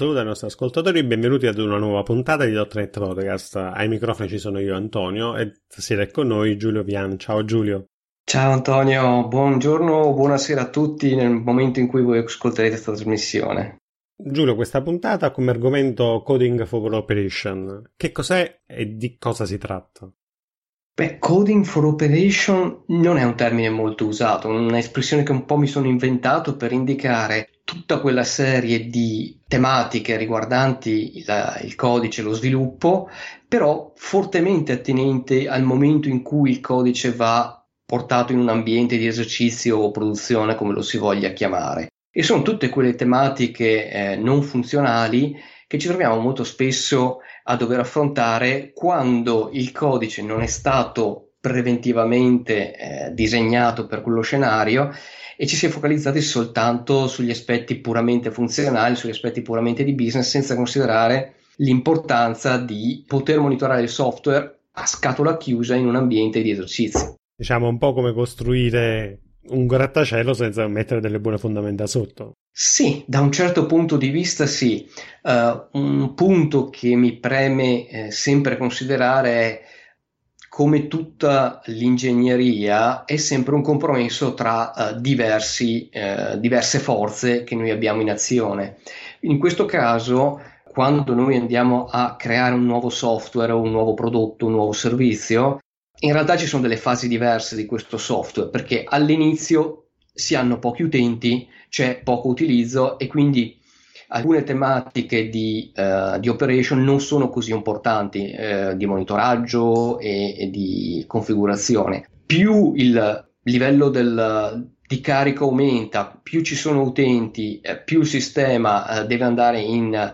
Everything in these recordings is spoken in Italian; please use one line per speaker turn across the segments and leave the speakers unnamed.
saluto ai nostri ascoltatori e benvenuti ad una nuova puntata di Dotnet Podcast. Ai microfoni ci sono io Antonio e stasera è con noi Giulio Vian. Ciao Giulio.
Ciao Antonio, buongiorno, buonasera a tutti nel momento in cui voi ascolterete questa trasmissione.
Giulio, questa puntata ha come argomento Coding for Operation. Che cos'è e di cosa si tratta?
Beh, coding for operation non è un termine molto usato, un'espressione che un po' mi sono inventato per indicare tutta quella serie di tematiche riguardanti il, il codice e lo sviluppo, però fortemente attinente al momento in cui il codice va portato in un ambiente di esercizio o produzione, come lo si voglia chiamare. E sono tutte quelle tematiche eh, non funzionali che ci troviamo molto spesso a dover affrontare quando il codice non è stato preventivamente eh, disegnato per quello scenario e ci si è focalizzati soltanto sugli aspetti puramente funzionali, sugli aspetti puramente di business, senza considerare l'importanza di poter monitorare il software a scatola chiusa in un ambiente di esercizio.
Diciamo un po' come costruire un grattacielo senza mettere delle buone fondamenta sotto.
Sì, da un certo punto di vista sì. Uh, un punto che mi preme eh, sempre considerare è come tutta l'ingegneria è sempre un compromesso tra uh, diversi, uh, diverse forze che noi abbiamo in azione. In questo caso, quando noi andiamo a creare un nuovo software, un nuovo prodotto, un nuovo servizio, in realtà ci sono delle fasi diverse di questo software perché all'inizio si hanno pochi utenti, c'è poco utilizzo e quindi alcune tematiche di, uh, di operation non sono così importanti uh, di monitoraggio e, e, di configurazione. Più il livello del, di carico aumenta, più ci sono utenti, eh, più il sistema uh, deve andare in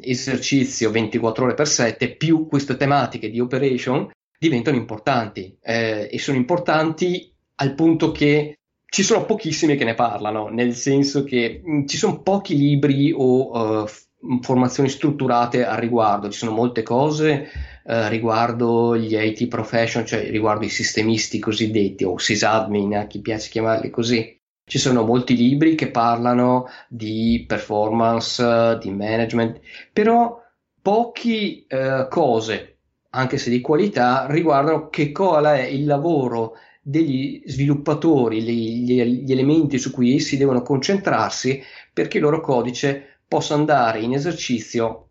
esercizio 24 ore per 7, più queste tematiche di operation diventano importanti eh, e sono importanti al punto che ci sono pochissimi che ne parlano, nel senso che mh, mm, ci sono pochi libri o uh, informazioni strutturate al riguardo, ci sono molte cose uh, riguardo gli IT profession, cioè riguardo i sistemisti cosiddetti o sysadmin, a chi piace chiamarli così. Ci sono molti libri che parlano di performance, di management, però poche uh, cose anche se di qualità, riguardano che qual è il lavoro degli sviluppatori, gli, gli, elementi su cui essi devono concentrarsi perché il loro codice possa andare in esercizio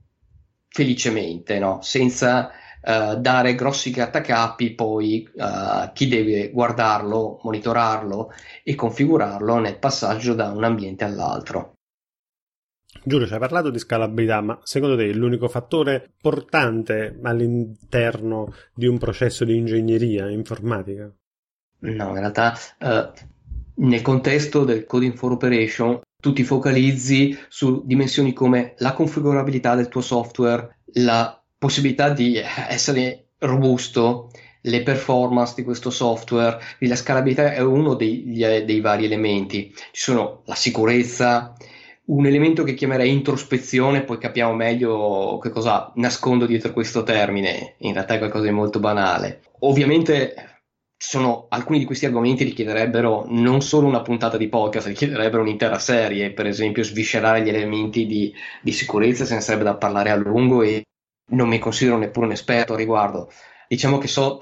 felicemente, no? senza uh, dare grossi grattacapi poi a uh, chi deve guardarlo, monitorarlo e configurarlo nel passaggio da un ambiente all'altro.
Giulio, ci hai parlato di scalabilità, ma secondo te è l'unico fattore portante all'interno di un processo di ingegneria informatica?
No, in realtà uh, nel contesto del coding for operation tu ti focalizzi su dimensioni come la configurabilità del tuo software, la possibilità di essere robusto, le performance di questo software, la scalabilità è uno dei, dei vari elementi. Ci sono la sicurezza, un elemento che chiamerei introspezione, poi capiamo meglio che cosa nascondo dietro questo termine, in realtà è qualcosa di molto banale. Ovviamente sono, alcuni di questi argomenti richiederebbero non solo una puntata di podcast, richiederebbero un'intera serie, per esempio sviscerare gli elementi di, di sicurezza, se ne sarebbe da parlare a lungo e non mi considero neppure un esperto a riguardo. Diciamo che so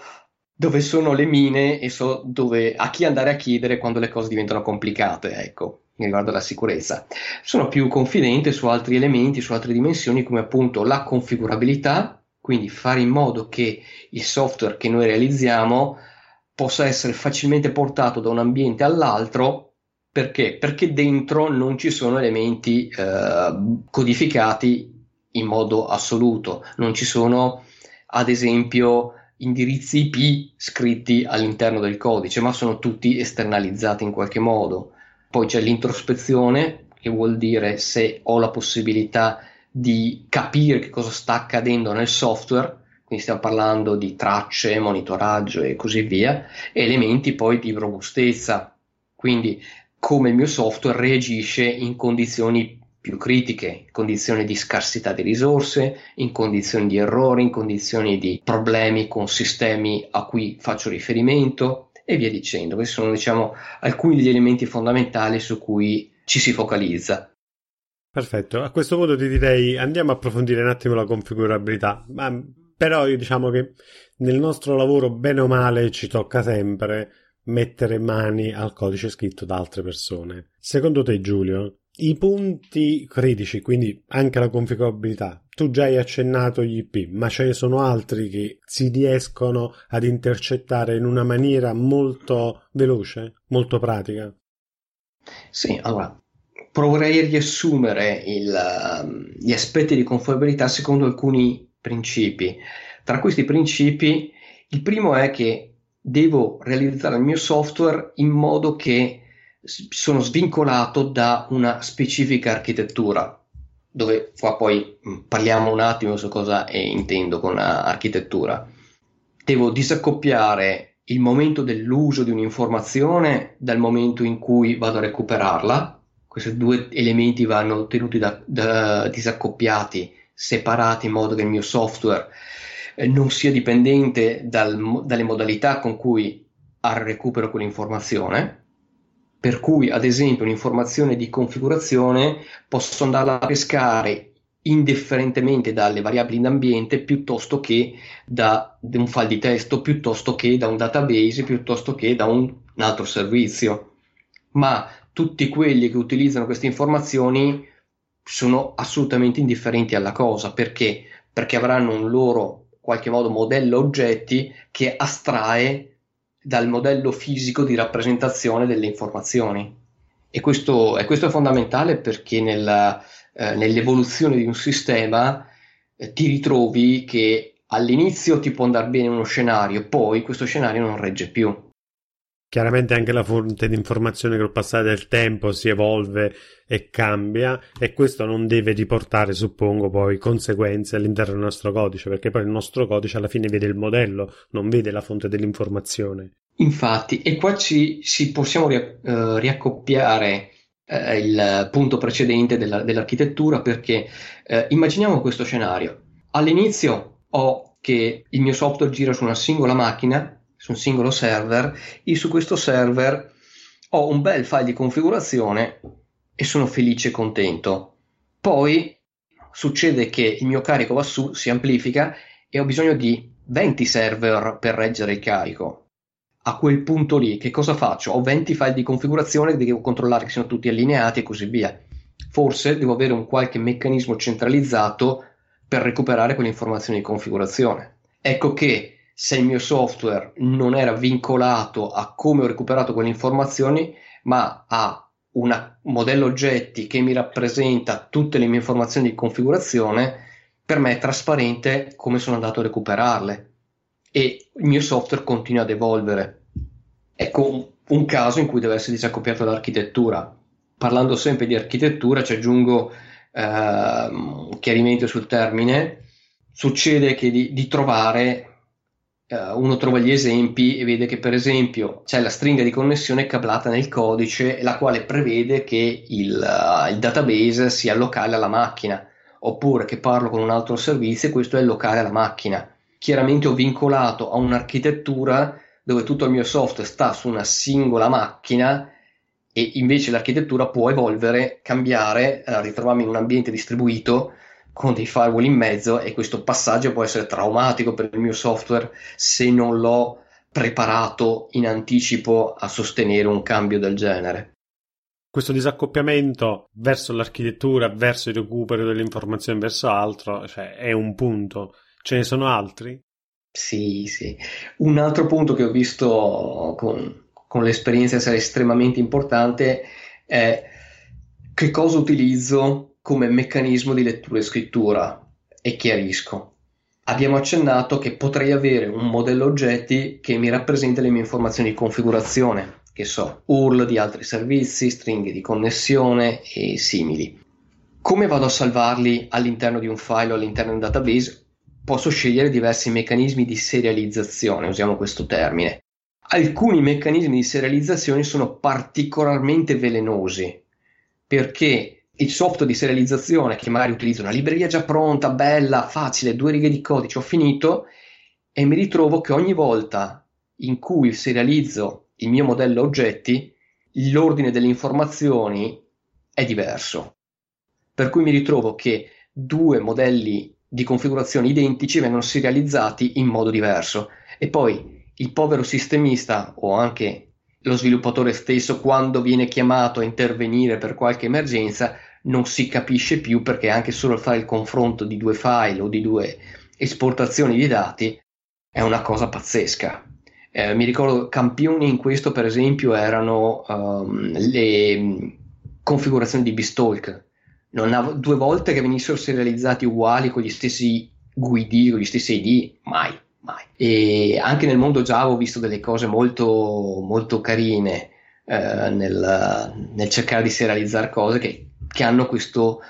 dove sono le mine e so dove, a chi andare a chiedere quando le cose diventano complicate, ecco riguardo alla sicurezza. Sono più confidente su altri elementi, su altre dimensioni come appunto la configurabilità, quindi fare in modo che il software che noi realizziamo possa essere facilmente portato da un ambiente all'altro perché? Perché dentro non ci sono elementi eh, codificati in modo assoluto, non ci sono ad esempio indirizzi IP scritti all'interno del codice, ma sono tutti esternalizzati in qualche modo. Poi c'è l'introspezione, che vuol dire se ho la possibilità di capire che cosa sta accadendo nel software, quindi stiamo parlando di tracce, monitoraggio e così via, elementi poi di robustezza, quindi come il mio software reagisce in condizioni più critiche, condizioni di scarsità di risorse, in condizioni di errori, in condizioni di problemi con sistemi a cui faccio riferimento, e via dicendo. Questi sono diciamo, alcuni degli elementi fondamentali su cui ci si focalizza.
Perfetto, a questo punto ti direi andiamo a approfondire un attimo la configurabilità, ma però io diciamo che nel nostro lavoro bene o male ci tocca sempre mettere mani al codice scritto da altre persone. Secondo te Giulio, i punti critici, quindi anche la configurabilità, tu già hai accennato gli IP, ma ce ne sono altri che si riescono ad intercettare in una maniera molto veloce, molto pratica?
Sì, allora proverei a riassumere il, um, gli aspetti di configurabilità secondo alcuni principi. Tra questi principi, il primo è che devo realizzare il mio software in modo che sono svincolato da una specifica architettura, dove qua poi parliamo un attimo su cosa intendo con architettura. Devo disaccoppiare il momento dell'uso di un'informazione dal momento in cui vado a recuperarla questi due elementi vanno tenuti da, da, disaccoppiati, separati in modo che il mio software eh, non sia dipendente dal, dalle modalità con cui recupero quell'informazione. Per cui, ad esempio, un'informazione di configurazione posso andarla a pescare indifferentemente dalle variabili in ambiente piuttosto che da un file di testo, piuttosto che da un database, piuttosto che da un, un altro servizio. Ma tutti quelli che utilizzano queste informazioni sono assolutamente indifferenti alla cosa perché? Perché avranno un loro qualche modo modello oggetti che astrae dal modello fisico di rappresentazione delle informazioni. E questo, e questo è fondamentale perché nella, eh, nell'evoluzione di un sistema eh, ti ritrovi che all'inizio ti può andare bene uno scenario, poi questo scenario non regge più.
Chiaramente anche la fonte di informazione col passare del tempo si evolve e cambia e questo non deve riportare, suppongo, poi conseguenze all'interno del nostro codice, perché poi il nostro codice alla fine vede il modello, non vede la fonte dell'informazione.
Infatti, e qua ci, ci possiamo ri, uh, riaccoppiare uh, il punto precedente della, dell'architettura perché uh, immaginiamo questo scenario. All'inizio ho che il mio software gira su una singola macchina su un singolo server e su questo server ho un bel file di configurazione e sono felice e contento. Poi succede che il mio carico va su, si amplifica e ho bisogno di 20 server per reggere il carico. A quel punto lì, che cosa faccio? Ho 20 file di configurazione devo controllare che siano tutti allineati e così via. Forse devo avere un qualche meccanismo centralizzato per recuperare quelle informazioni di configurazione. Ecco che se il mio software non era vincolato a come ho recuperato quelle informazioni, ma a un modello oggetti che mi rappresenta tutte le mie informazioni di configurazione, per me è trasparente come sono andato a recuperarle e il mio software continua ad evolvere. Ecco un caso in cui deve essere disaccoppiato dall'architettura. Parlando sempre di architettura, ci aggiungo eh, chiarimento sul termine. Succede di, di trovare Uh, uno trova gli esempi e vede che per esempio c'è la stringa di connessione cablata nel codice la quale prevede che il, uh, il, database sia locale alla macchina oppure che parlo con un altro servizio e questo è locale alla macchina. Chiaramente ho vincolato a un'architettura dove tutto il mio software sta su una singola macchina e invece l'architettura può evolvere, cambiare, uh, ritrovarmi in un ambiente distribuito con dei firewall in mezzo e questo passaggio può essere traumatico per il mio software se non l'ho preparato in anticipo a sostenere un cambio del genere.
Questo disaccoppiamento verso l'architettura, verso il recupero delle informazioni, verso altro, cioè è un punto. Ce ne sono altri?
Sì, sì. Un altro punto che ho visto con, con l'esperienza essere estremamente importante è che cosa utilizzo come meccanismo di lettura e scrittura e chiarisco. Abbiamo accennato che potrei avere un modello oggetti che mi rappresenta le mie informazioni di configurazione, che so, URL di altri servizi, stringhe di connessione e simili. Come vado a salvarli all'interno di un file o all'interno di un database? Posso scegliere diversi meccanismi di serializzazione, usiamo questo termine. Alcuni meccanismi di serializzazione sono particolarmente velenosi perché il software di serializzazione che magari utilizza una libreria già pronta, bella, facile, due righe di codice, ho finito e mi ritrovo che ogni volta in cui serializzo il mio modello oggetti, l'ordine delle informazioni è diverso. per cui mi ritrovo che due modelli di configurazione identici vengono serializzati in modo diverso e poi il povero sistemista o anche lo sviluppatore stesso quando viene chiamato a intervenire per qualche emergenza non si capisce più perché anche solo fare il confronto di due file o di due esportazioni di dati è una cosa pazzesca. Eh, mi ricordo campioni in questo, per esempio, erano um, le configurazioni di Bistalk. Non av- due volte che venissero serializzati uguali con gli stessi GUID, con gli stessi ID, mai, mai. E anche nel mondo Java ho visto delle cose molto, molto carine eh, nel, nel, cercare di serializzare cose che, che hanno questo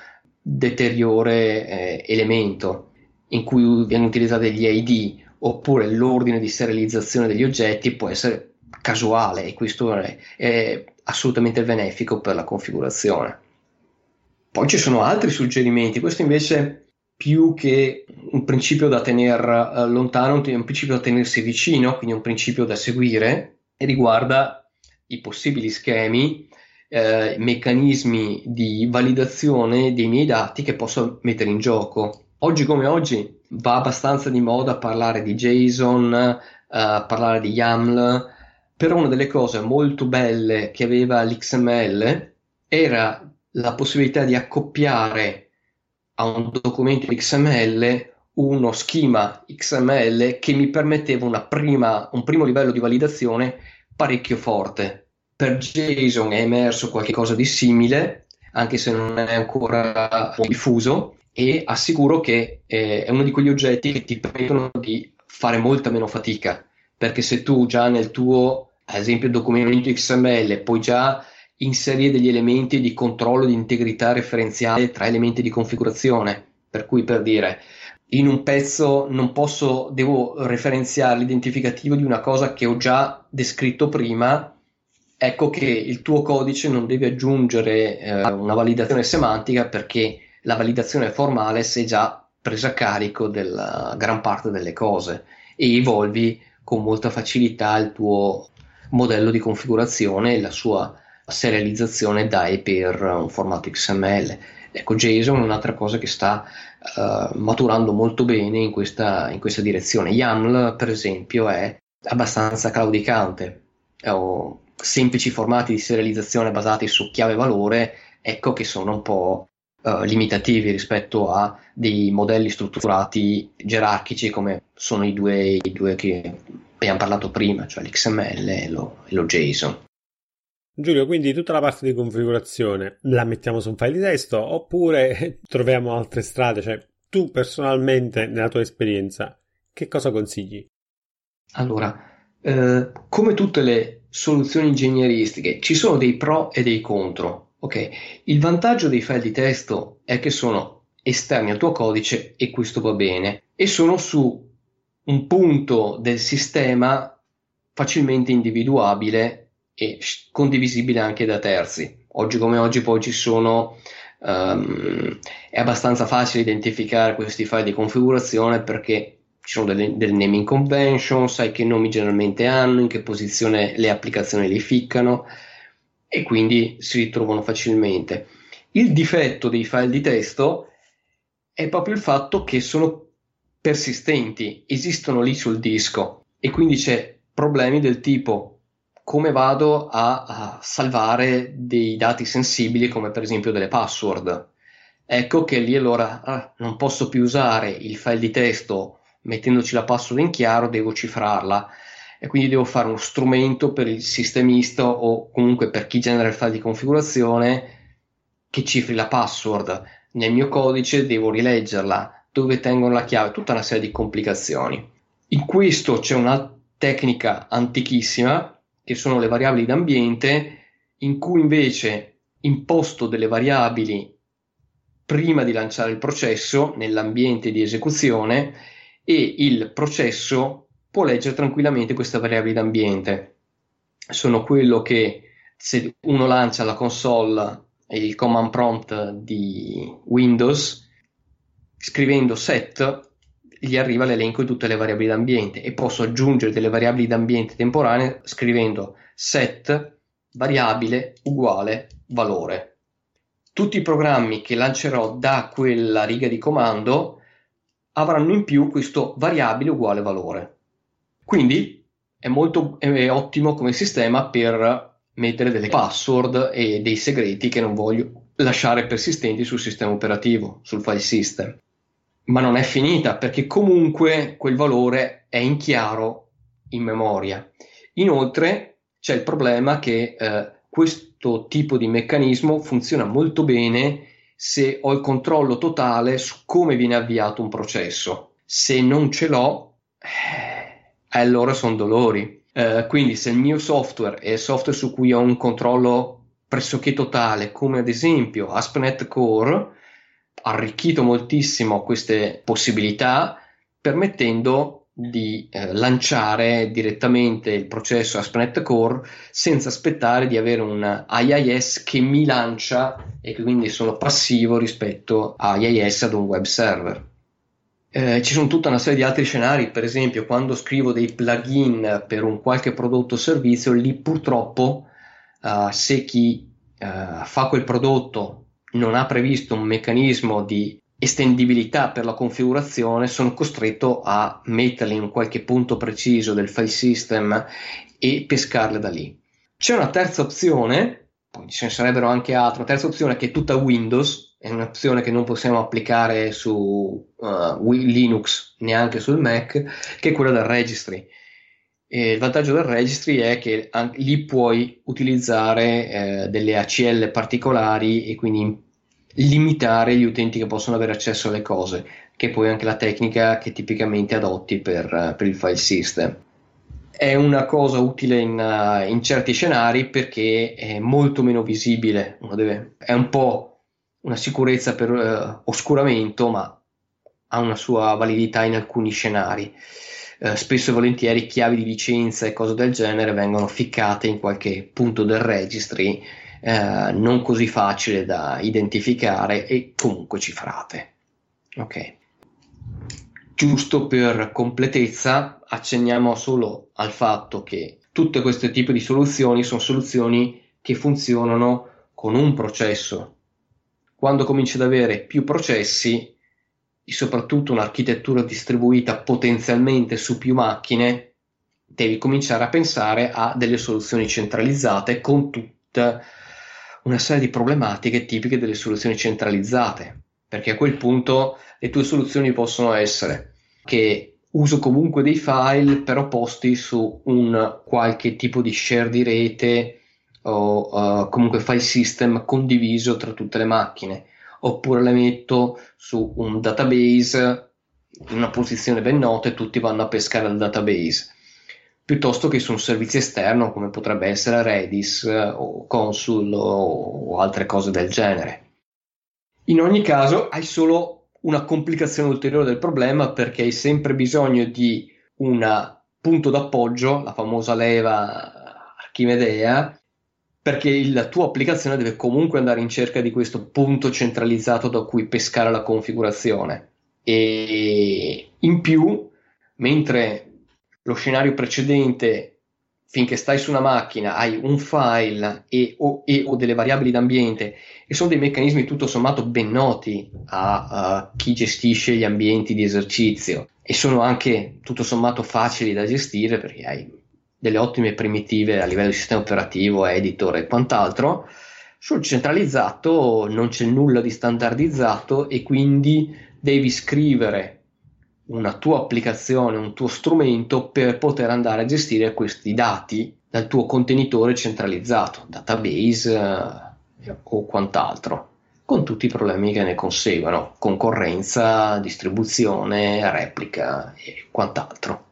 deteriore eh, elemento in cui vengono utilizzati degli ID oppure l'ordine di serializzazione degli oggetti può essere casuale e questo è, è assolutamente benefico per la configurazione. Poi ci sono altri suggerimenti, questo invece più che un principio da tenere uh, lontano, è un principio da tenersi vicino, quindi un principio da seguire, e riguarda i possibili schemi, eh, meccanismi di validazione dei miei dati che posso mettere in gioco. Oggi come oggi va abbastanza di moda parlare di JSON, uh, parlare di YAML, però una delle cose molto belle che aveva l'XML era la possibilità di accoppiare a un documento XML uno schema XML che mi permetteva prima, un primo livello di validazione parecchio forte. Per JSON è emerso qualcosa di simile, anche se non è ancora diffuso, e assicuro che eh, è uno di quegli oggetti che ti permettono di fare molta meno fatica, perché se tu già nel tuo, ad esempio, documento XML puoi già inserire degli elementi di controllo di integrità referenziale tra elementi di configurazione, per cui per dire in un pezzo non posso, devo referenziare l'identificativo di una cosa che ho già descritto prima, ecco che il tuo codice non deve aggiungere eh, una validazione semantica perché la validazione formale si è già presa a carico della gran parte delle cose e evolvi con molta facilità il tuo modello di configurazione e la sua serializzazione dai per un formato XML. Ecco, JSON è un'altra cosa che sta uh, maturando molto bene in questa, in questa, direzione. YAML, per esempio, è abbastanza claudicante. Ho semplici formati di serializzazione basati su chiave valore, ecco che sono un po' uh, limitativi rispetto a dei modelli strutturati gerarchici come sono i due, i due che abbiamo parlato prima, cioè l'XML e lo, e lo JSON.
Giulio, quindi tutta la parte di configurazione la mettiamo su un file di testo oppure troviamo altre strade? Cioè, tu personalmente, nella tua esperienza, che cosa consigli?
Allora, eh, come tutte le soluzioni ingegneristiche, ci sono dei pro e dei contro. Ok, il vantaggio dei file di testo è che sono esterni al tuo codice e questo va bene e sono su un punto del sistema facilmente individuabile e condivisibile anche da terzi. Oggi come oggi poi ci sono um, è abbastanza facile identificare questi file di configurazione perché ci sono delle, delle naming convention, sai che nomi generalmente hanno, in che posizione le applicazioni li ficcano e quindi si ritrovano facilmente. Il difetto dei file di testo è proprio il fatto che sono persistenti, esistono lì sul disco e quindi c'è problemi del tipo come vado a, a salvare dei dati sensibili come per esempio delle password. Ecco che lì allora ah, non posso più usare il file di testo mettendoci la password in chiaro, devo cifrarla e quindi devo fare uno strumento per il sistemista o comunque per chi genera il file di configurazione che cifri la password. Nel mio codice devo rileggerla, dove tengo la chiave, tutta una serie di complicazioni. In questo c'è una tecnica antichissima che sono le variabili d'ambiente in cui invece imposto delle variabili prima di lanciare il processo nell'ambiente di esecuzione e il processo può leggere tranquillamente queste variabili d'ambiente. Sono quello che se uno lancia la console il command prompt di Windows, scrivendo set gli arriva l'elenco di tutte le variabili d'ambiente e posso aggiungere delle variabili d'ambiente temporanee scrivendo set variabile uguale valore. tutti i programmi che lancerò da quella riga di comando avranno in più questo variabile uguale valore. Quindi è molto è ottimo come sistema per mettere delle password e dei segreti che non voglio lasciare persistenti sul sistema operativo, sul file system. Ma non è finita perché comunque quel valore è in chiaro in memoria. Inoltre c'è il problema che eh, questo tipo di meccanismo funziona molto bene se ho il controllo totale su come viene avviato un processo. Se non ce l'ho, eh, allora sono dolori. Eh, quindi se il mio software è software su cui ho un controllo pressoché totale, come ad esempio ASP.NET Core, arricchito moltissimo queste possibilità, permettendo di eh, lanciare direttamente il processo ASP.NET Core senza aspettare di avere un IIS che mi lancia e che quindi sono passivo rispetto a IIS ad un web server. Eh, ci sono tutta una serie di altri scenari, per esempio quando scrivo dei plugin per un qualche prodotto o servizio, lì purtroppo uh, se chi uh, fa quel prodotto non ha previsto un meccanismo di estendibilità per la configurazione, sono costretto a metterle in qualche punto preciso del file system e pescarle da lì. C'è una terza opzione, poi ce ne sarebbero anche altre, una terza opzione che è tutta Windows, è un'opzione che non possiamo applicare su uh, Linux, neanche sul Mac, che è quella del registry. E il vantaggio del registry è che anche, lì puoi utilizzare eh, delle ACL particolari e quindi limitare gli utenti che possono avere accesso alle cose, che è poi anche la tecnica che tipicamente adotti per, per il file system. È una cosa utile in, uh, in, certi scenari perché è molto meno visibile, deve, è un po' una sicurezza per eh, oscuramento, ma ha una sua validità in alcuni scenari. Eh, spesso e volentieri chiavi di licenza e cose del genere vengono ficcate in qualche punto del registry, eh, non così facile da identificare e comunque cifrate. Ok. Giusto per completezza, accenniamo solo al fatto che tutte queste tipi di soluzioni sono soluzioni che funzionano con un processo quando cominci ad avere più processi e soprattutto un'architettura distribuita potenzialmente su più macchine, devi cominciare a pensare a delle soluzioni centralizzate con tutta una serie di problematiche tipiche delle soluzioni centralizzate, perché a quel punto le tue soluzioni possono essere che uso comunque dei file però posti su un qualche tipo di share di rete o uh, comunque file system condiviso tra tutte le macchine, oppure le metto su un database in una posizione ben nota e tutti vanno a pescare al database, piuttosto che su un servizio esterno come potrebbe essere Redis o Consul o altre cose del genere. In ogni caso hai solo una complicazione ulteriore del problema perché hai sempre bisogno di un punto d'appoggio, la famosa leva Archimedea, perché la tua applicazione deve comunque andare in cerca di questo punto centralizzato da cui pescare la configurazione. E in più, mentre lo scenario precedente, finché stai su una macchina, hai un file e o, e, o delle variabili d'ambiente e sono dei meccanismi tutto sommato ben noti a, a chi gestisce gli ambienti di esercizio e sono anche tutto sommato facili da gestire perché hai delle ottime primitive a livello di sistema operativo, editor e quant'altro. Sul centralizzato non c'è nulla di standardizzato e quindi devi scrivere una tua applicazione, un tuo strumento per poter andare a gestire questi dati dal tuo contenitore centralizzato, database eh, o quant'altro, con tutti i problemi che ne conseguono, concorrenza, distribuzione, replica e quant'altro.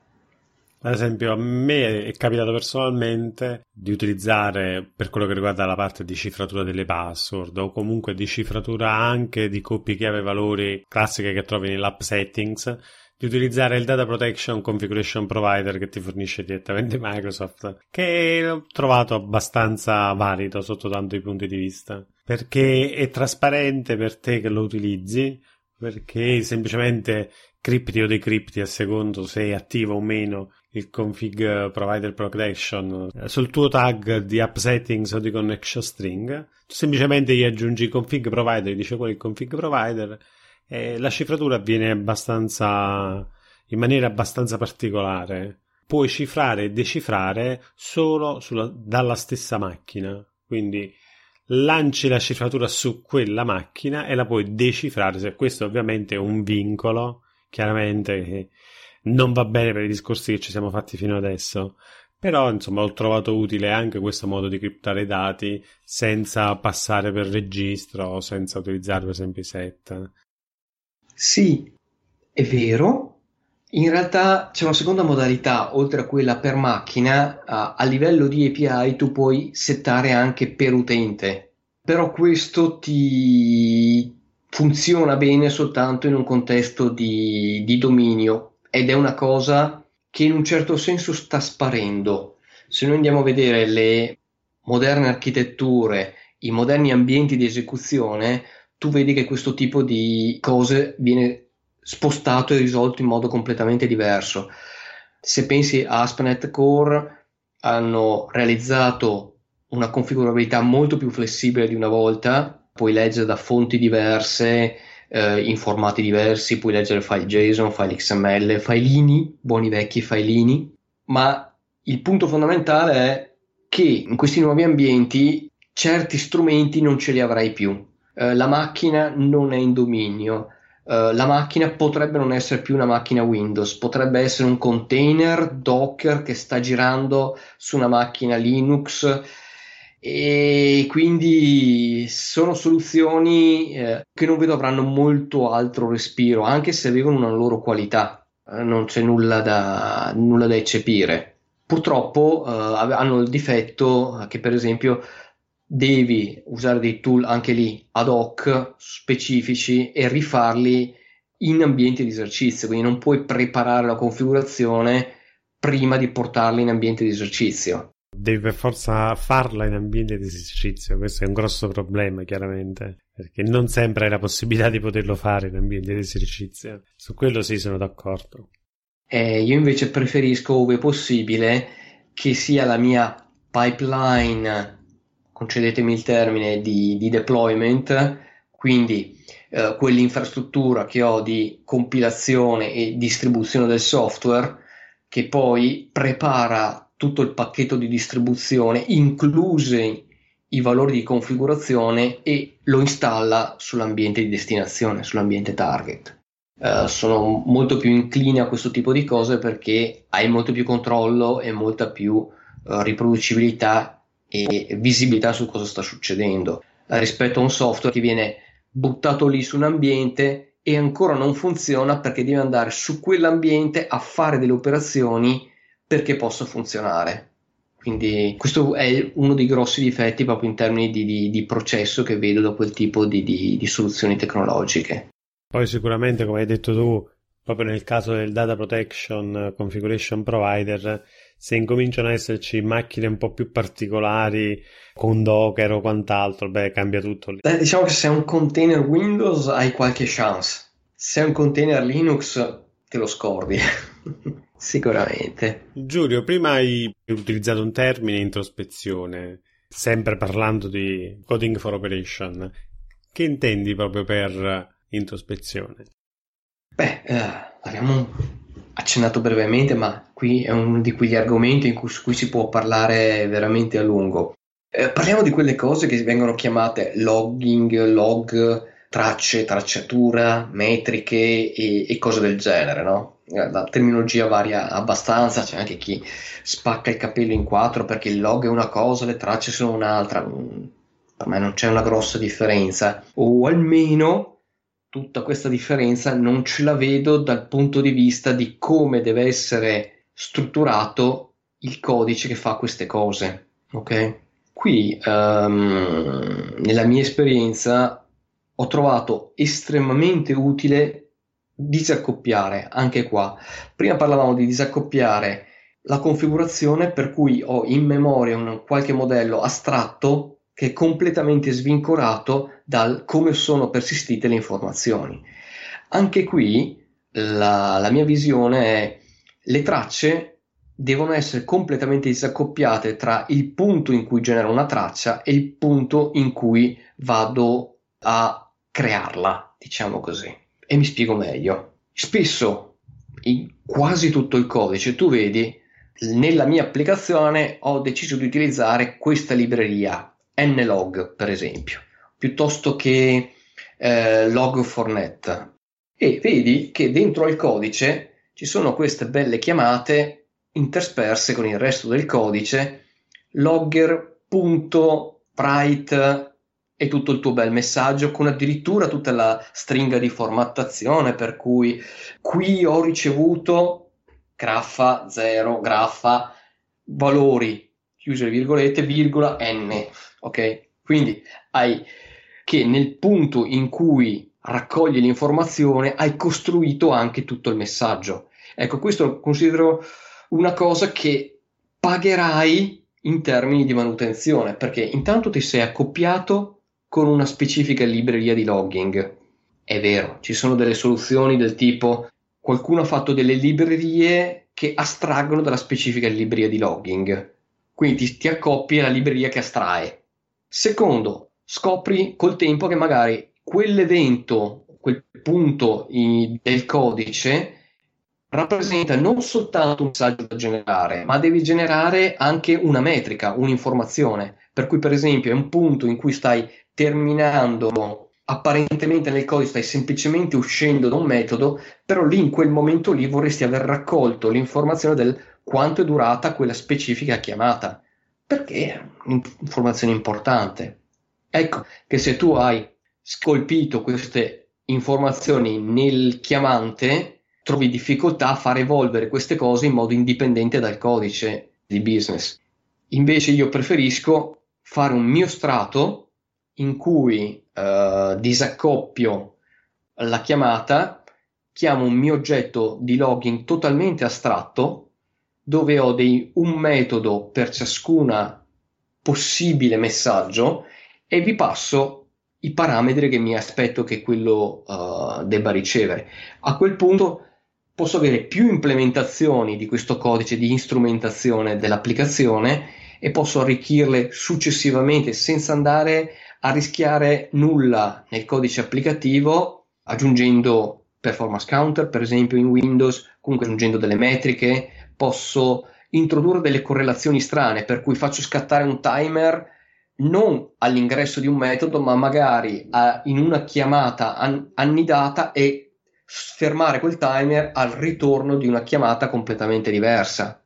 Ad esempio, a me è capitato personalmente di utilizzare, per quello che riguarda la parte di cifratura delle password o comunque di cifratura anche di coppie chiave valori classiche che trovi nell'app settings, di utilizzare il Data Protection Configuration Provider che ti fornisce direttamente Microsoft, che ho trovato abbastanza valido sotto tanto i punti di vista, perché è trasparente per te che lo utilizzi, perché semplicemente cripti o decripti a secondo se è attivo o meno il config provider protection. Sul tuo tag di app settings o di connection string tu semplicemente gli aggiungi config provider dice qual il config provider e la cifratura avviene abbastanza in maniera abbastanza particolare puoi cifrare e decifrare solo sulla, dalla stessa macchina quindi lanci la cifratura su quella macchina e la puoi decifrare se questo ovviamente è un vincolo chiaramente che non va bene per i discorsi che ci siamo fatti fino adesso. Però, insomma, ho trovato utile anche questo modo di criptare i dati senza passare per registro o senza utilizzare, per esempio, i set.
Sì, è vero. In realtà c'è una seconda modalità, oltre a quella per macchina, a, a livello di API tu puoi settare anche per utente. Però questo ti funziona bene soltanto in un contesto di, di dominio ed è una cosa che in un certo senso sta sparendo. Se noi andiamo a vedere le moderne architetture, i moderni ambienti di esecuzione, tu vedi che questo tipo di cose viene spostato e risolto in modo completamente diverso. Se pensi a ASP.NET Core, hanno realizzato una configurabilità molto più flessibile di una volta, puoi leggere da fonti diverse, eh, in formati diversi, puoi leggere file JSON, file XML, filini, buoni vecchi filini, ma il punto fondamentale è che in questi nuovi ambienti certi strumenti non ce li avrai più. Eh, la macchina non è in dominio. Uh, la macchina potrebbe non essere più una macchina Windows, potrebbe essere un container Docker che sta girando su una macchina Linux e quindi sono soluzioni eh, che non vedo avranno molto altro respiro, anche se avevano una loro qualità, eh, non c'è nulla da, nulla da eccepire. Purtroppo eh, hanno il difetto che per esempio devi usare dei tool anche lì ad hoc specifici e rifarli in ambienti di esercizio, quindi non puoi preparare la configurazione prima di portarli in ambiente di esercizio
devi per forza farla in ambiente di esercizio. Questo è un grosso problema, chiaramente, perché non sempre hai la possibilità di poterlo fare in ambiente di esercizio. Su quello sì, sono d'accordo.
Eh, io invece preferisco, ove possibile, che sia la mia pipeline, concedetemi il termine, di, di deployment, quindi eh, quell'infrastruttura che ho di compilazione e distribuzione del software, che poi prepara tutto il pacchetto di distribuzione, inclusi i valori di configurazione e lo installa sull'ambiente di destinazione, sull'ambiente target. Uh, sono molto più incline a questo tipo di cose perché hai molto più controllo e molta più uh, riproducibilità e visibilità su cosa sta succedendo uh, rispetto a un software che viene buttato lì su un ambiente e ancora non funziona perché deve andare su quell'ambiente a fare delle operazioni perché possa funzionare. Quindi questo è uno dei grossi difetti proprio in termini di, di, di processo che vedo da quel tipo di, di, soluzioni tecnologiche.
Poi sicuramente, come hai detto tu, proprio nel caso del data protection configuration provider, se incominciano ad esserci macchine un po' più particolari con Docker o quant'altro, beh, cambia tutto lì.
Beh, diciamo che se è un container Windows hai qualche chance, se è un container Linux te lo scordi. Sicuramente.
Giulio, prima hai utilizzato un termine introspezione, sempre parlando di coding for operation. Che intendi proprio per introspezione?
Beh, eh, abbiamo accennato brevemente, ma qui è uno di quegli argomenti cui, su cui si può parlare veramente a lungo. Eh, parliamo di quelle cose che vengono chiamate logging, log, tracce, tracciatura, metriche e, e cose del genere, no? Eh, la terminologia varia abbastanza, c'è anche chi spacca il capello in quattro perché il log è una cosa, le tracce sono un'altra. Mm, per me non c'è una grossa differenza, o almeno tutta questa differenza non ce la vedo dal punto di vista di come deve essere strutturato il codice che fa queste cose. Ok? Qui, um, nella mia esperienza, ho trovato estremamente utile disaccoppiare anche qua. Prima parlavamo di disaccoppiare la configurazione per cui ho in memoria un qualche modello astratto che è completamente svincolato dal come sono persistite le informazioni. Anche qui la, la mia visione è le tracce devono essere completamente disaccoppiate tra il punto in cui genero una traccia e il punto in cui vado a crearla, diciamo così. E mi spiego meglio. Spesso, in quasi tutto il codice, tu vedi, nella mia applicazione ho deciso di utilizzare questa libreria, nlog per esempio, piuttosto che eh, log4net. E vedi che dentro al codice ci sono queste belle chiamate intersperse con il resto del codice, logger.write e tutto il tuo bel messaggio con addirittura tutta la stringa di formattazione per cui qui ho ricevuto graffa 0, graffa valori, chiuse le virgolette, virgola n, ok? Quindi hai che nel punto in cui raccogli l'informazione hai costruito anche tutto il messaggio. Ecco, questo considero una cosa che pagherai in termini di manutenzione, perché intanto ti sei accoppiato con una specifica libreria di logging. È vero, ci sono delle soluzioni del tipo qualcuno ha fatto delle librerie che astraggono dalla specifica libreria di logging. Quindi ti, ti accoppi alla libreria che astrae. Secondo, scopri col tempo che magari quell'evento, quel punto in, del codice rappresenta non soltanto un messaggio da generare, ma devi generare anche una metrica, un'informazione. Per cui, per esempio, è un punto in cui stai terminando apparentemente nel codice stai semplicemente uscendo da un metodo, però lì in quel momento lì vorresti aver raccolto l'informazione del quanto è durata quella specifica chiamata, perché è un'informazione importante. Ecco che se tu hai scolpito queste informazioni nel chiamante, trovi difficoltà a far evolvere queste cose in modo indipendente dal codice di business. Invece io preferisco fare un mio strato in cui uh, disaccoppio la chiamata, chiamo un mio oggetto di login totalmente astratto dove ho dei, un metodo per ciascuna possibile messaggio e vi passo i parametri che mi aspetto che quello uh, debba ricevere. A quel punto posso avere più implementazioni di questo codice di instrumentazione dell'applicazione e posso arricchirle successivamente senza andare a rischiare nulla nel codice applicativo aggiungendo performance counter per esempio in Windows comunque aggiungendo delle metriche posso introdurre delle correlazioni strane per cui faccio scattare un timer non all'ingresso di un metodo ma magari a, in una chiamata an- annidata e fermare quel timer al ritorno di una chiamata completamente diversa.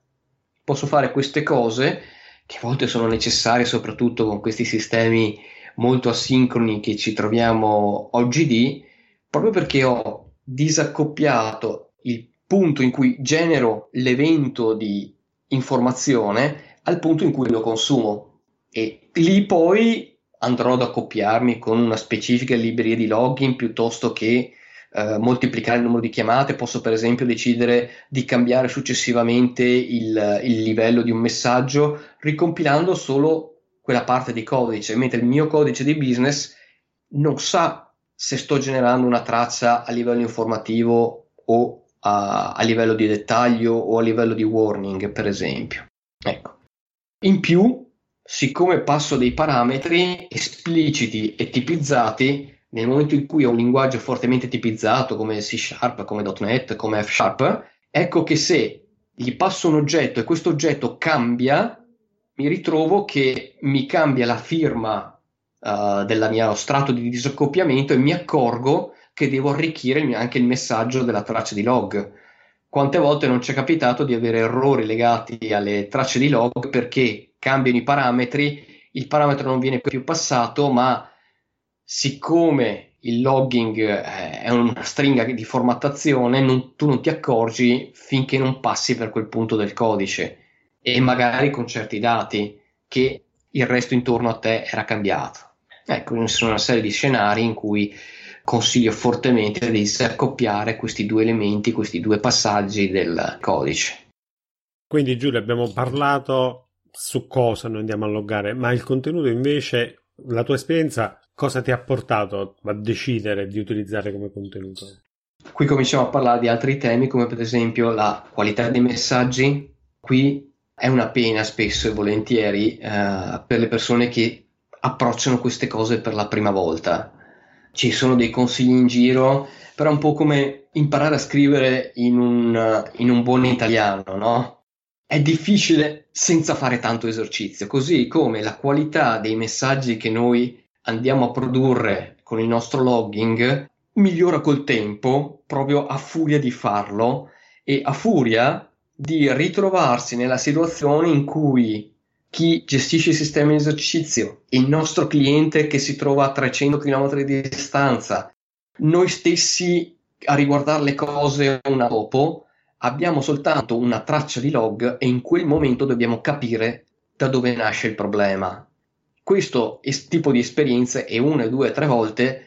Posso fare queste cose che a volte sono necessarie soprattutto con questi sistemi molto asincroni che ci troviamo oggi di, proprio perché ho disaccoppiato il punto in cui genero l'evento di informazione al punto in cui lo consumo. E lì poi andrò ad accoppiarmi con una specifica libreria di login piuttosto che eh, moltiplicare il numero di chiamate, posso per esempio decidere di cambiare successivamente il, il livello di un messaggio ricompilando solo quella parte di codice, mentre il mio codice di business non sa se sto generando una traccia a livello informativo o a, a livello di dettaglio o a livello di warning, per esempio. Ecco. In più, siccome passo dei parametri espliciti e tipizzati, nel momento in cui ho un linguaggio fortemente tipizzato come C Sharp, come .NET, come F Sharp, ecco che se gli passo un oggetto e questo oggetto cambia, mi ritrovo che mi cambia la firma uh, del mio strato di disaccoppiamento e mi accorgo che devo arricchire anche il messaggio della traccia di log. Quante volte non ci è capitato di avere errori legati alle tracce di log perché cambiano i parametri, il parametro non viene più passato, ma siccome il logging eh, è una stringa di formattazione, non, tu non ti accorgi finché non passi per quel punto del codice e magari con certi dati che il resto intorno a te era cambiato. Ecco, ci sono una serie di scenari in cui consiglio fortemente di disaccoppiare questi due elementi, questi due passaggi del codice.
Quindi Giulio abbiamo parlato su cosa noi andiamo a loggare, ma il contenuto invece, la tua esperienza cosa ti ha portato a decidere di utilizzare come contenuto?
qui cominciamo a parlare di altri temi come per esempio la qualità dei messaggi. Qui è una pena spesso e volentieri eh, per le persone che approcciano queste cose per la prima volta. Ci sono dei consigli in giro, però è un po' come imparare a scrivere in un, in un buon italiano, no? È difficile senza fare tanto esercizio, così come la qualità dei messaggi che noi andiamo a produrre con il nostro logging migliora col tempo proprio a furia di farlo e a furia di ritrovarsi nella situazione in cui chi gestisce il sistema di esercizio, il nostro cliente che si trova a 300 km di distanza, noi stessi a riguardare le cose una dopo, abbiamo soltanto una traccia di log e in quel momento dobbiamo capire da dove nasce il problema. Questo tipo di esperienze e una, due, tre volte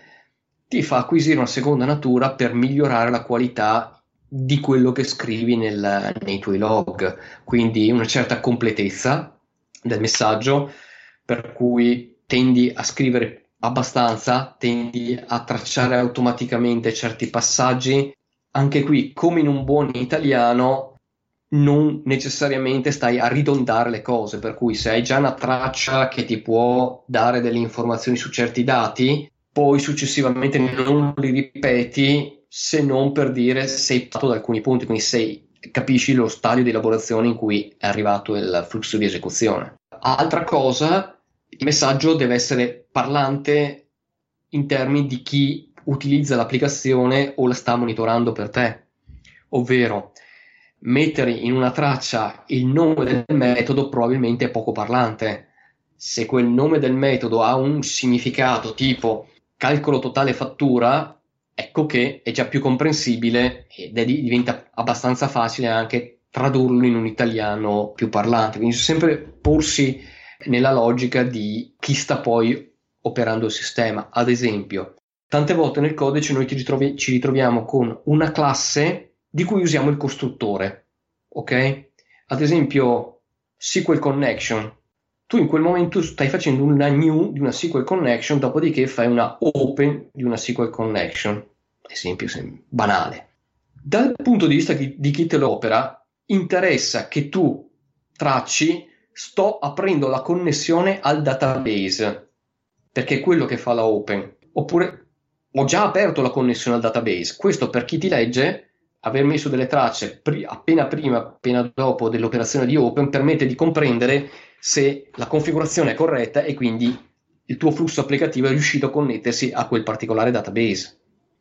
ti fa acquisire una seconda natura per migliorare la qualità di quello che scrivi nel, nei tuoi log, quindi una certa completezza del messaggio, per cui tendi a scrivere abbastanza, tendi a tracciare automaticamente certi passaggi. Anche qui, come in un buon italiano, non necessariamente stai a ridondare le cose, per cui se hai già una traccia che ti può dare delle informazioni su certi dati, poi successivamente non li ripeti se non per dire sei passato da alcuni punti, quindi sei capisci lo stadio di elaborazione in cui è arrivato il flusso di esecuzione. Altra cosa, il messaggio deve essere parlante in termini di chi utilizza l'applicazione o la sta monitorando per te, ovvero mettere in una traccia il nome del metodo probabilmente è poco parlante. Se quel nome del metodo ha un significato tipo calcolo totale fattura, ecco che è già più comprensibile ed è, diventa abbastanza facile anche tradurlo in un italiano più parlante. Quindi sempre porsi nella logica di chi sta poi operando il sistema. Ad esempio, tante volte nel codice noi ritrovi- ci ritroviamo con una classe di cui usiamo il costruttore. Ok? Ad esempio, SQL Connection. Tu in quel momento stai facendo una new di una SQL Connection, dopodiché fai una open di una SQL Connection esempio banale. Dal punto di vista di chi te lo opera, interessa che tu tracci sto aprendo la connessione al database, perché è quello che fa la open. Oppure ho già aperto la connessione al database. Questo per chi ti legge, aver messo delle tracce pri- appena prima, appena dopo dell'operazione di open, permette di comprendere se la configurazione è corretta e quindi il tuo flusso applicativo è riuscito a connettersi a quel particolare database.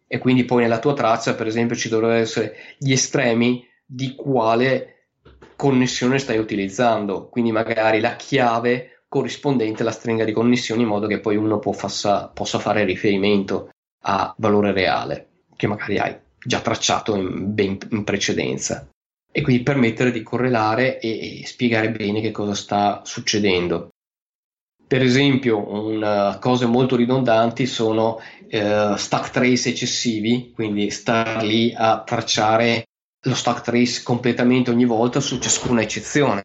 E quindi poi nella tua traccia, per esempio, ci dovrebbero essere gli estremi di quale connessione stai utilizzando, quindi magari la chiave corrispondente alla stringa di connessione in modo che poi uno possa, possa fare riferimento a valore reale che magari hai già tracciato in, ben in precedenza e quindi permettere di correlare e, e spiegare bene che cosa sta succedendo. Per esempio, una, cose molto ridondanti sono eh, stack trace eccessivi, quindi star lì a tracciare lo stack trace completamente ogni volta su ciascuna eccezione.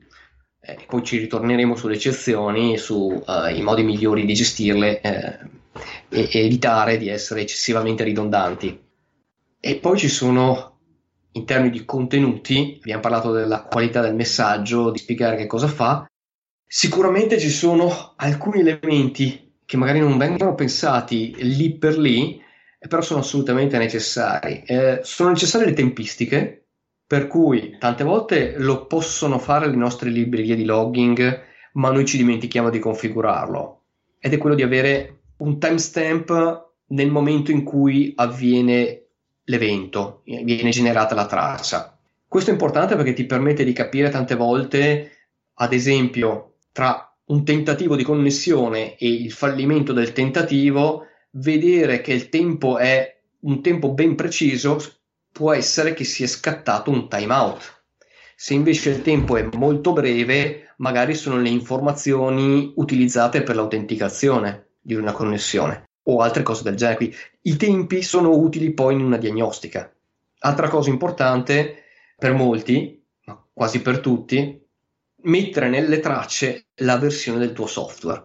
Eh, poi ci ritorneremo sulle eccezioni, sui uh, modi migliori di gestirle eh, e, e evitare di essere eccessivamente ridondanti. E poi ci sono in termini di contenuti, abbiamo parlato della qualità del messaggio, di spiegare che cosa fa, Sicuramente ci sono alcuni elementi che magari non vengono pensati lì per lì, però sono assolutamente necessari. Eh, sono necessarie le tempistiche, per cui tante volte lo possono fare le nostre librerie di logging, ma noi ci dimentichiamo di configurarlo. Ed è quello di avere un timestamp nel momento in cui avviene l'evento, viene generata la traccia. Questo è importante perché ti permette di capire tante volte, ad esempio, tra un tentativo di connessione e il fallimento del tentativo, vedere che il tempo è un tempo ben preciso, può essere che sia scattato un timeout. Se invece il tempo è molto breve, magari sono le informazioni utilizzate per l'autenticazione di una connessione o altre cose del genere. Quindi, I tempi sono utili poi in una diagnostica. Altra cosa importante per molti, ma quasi per tutti, mettere nelle tracce la versione del tuo software.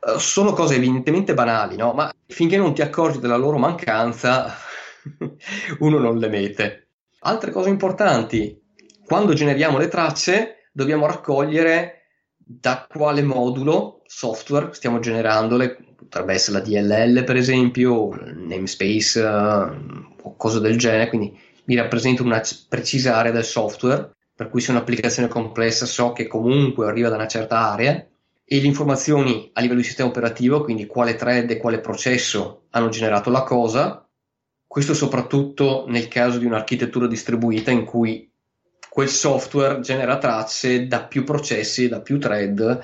Uh, sono cose evidentemente banali, no? Ma finché non ti accorgi della loro mancanza, uno non le mette. Altre cose importanti, quando generiamo le tracce dobbiamo raccogliere da quale modulo software stiamo generandole, potrebbe essere la DLL per esempio, namespace uh, o cose del genere, quindi mi rappresenta una precisa area del software, per cui se un'applicazione complessa so che comunque arriva da una certa area e le informazioni a livello di sistema operativo, quindi quale thread e quale processo hanno generato la cosa, questo soprattutto nel caso di un'architettura distribuita in cui quel software genera tracce da più processi, da più thread,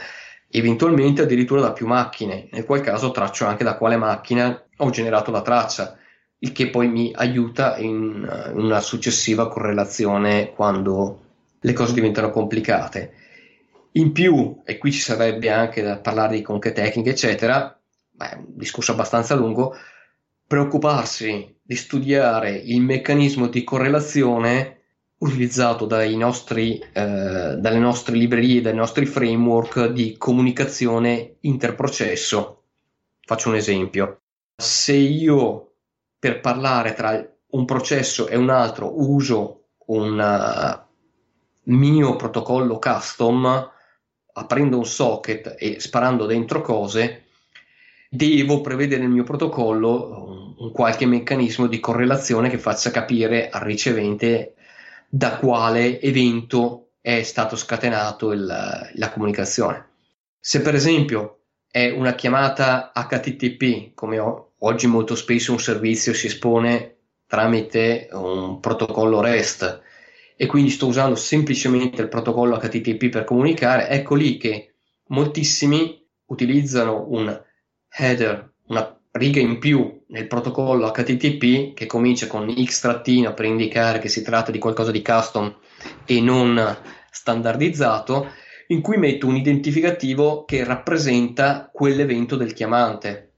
eventualmente addirittura da più macchine, nel qual caso traccio anche da quale macchina ho generato la traccia, il che poi mi aiuta in una successiva correlazione quando le cose diventano complicate. In più, e qui ci sarebbe anche da parlare di conche tecniche, eccetera, ma è un discorso abbastanza lungo, preoccuparsi di studiare il meccanismo di correlazione utilizzato nostri, eh, dalle nostre librerie, dai nostri framework di comunicazione interprocesso. Faccio un esempio. Se io per parlare tra un processo e un altro uso un uh, mio protocollo custom, aprendo un socket e sparando dentro cose, devo prevedere nel mio protocollo un, un qualche meccanismo di correlazione che faccia capire al ricevente da quale evento è stato scatenato il, la comunicazione. Se per esempio è una chiamata HTTP, come ho, oggi molto spesso un servizio si espone tramite un protocollo REST e quindi sto usando semplicemente il protocollo HTTP per comunicare, ecco lì che moltissimi utilizzano un header, una riga in più nel protocollo HTTP che comincia con x trattino per indicare che si tratta di qualcosa di custom e non standardizzato, in cui metto un identificativo che rappresenta quell'evento del chiamante.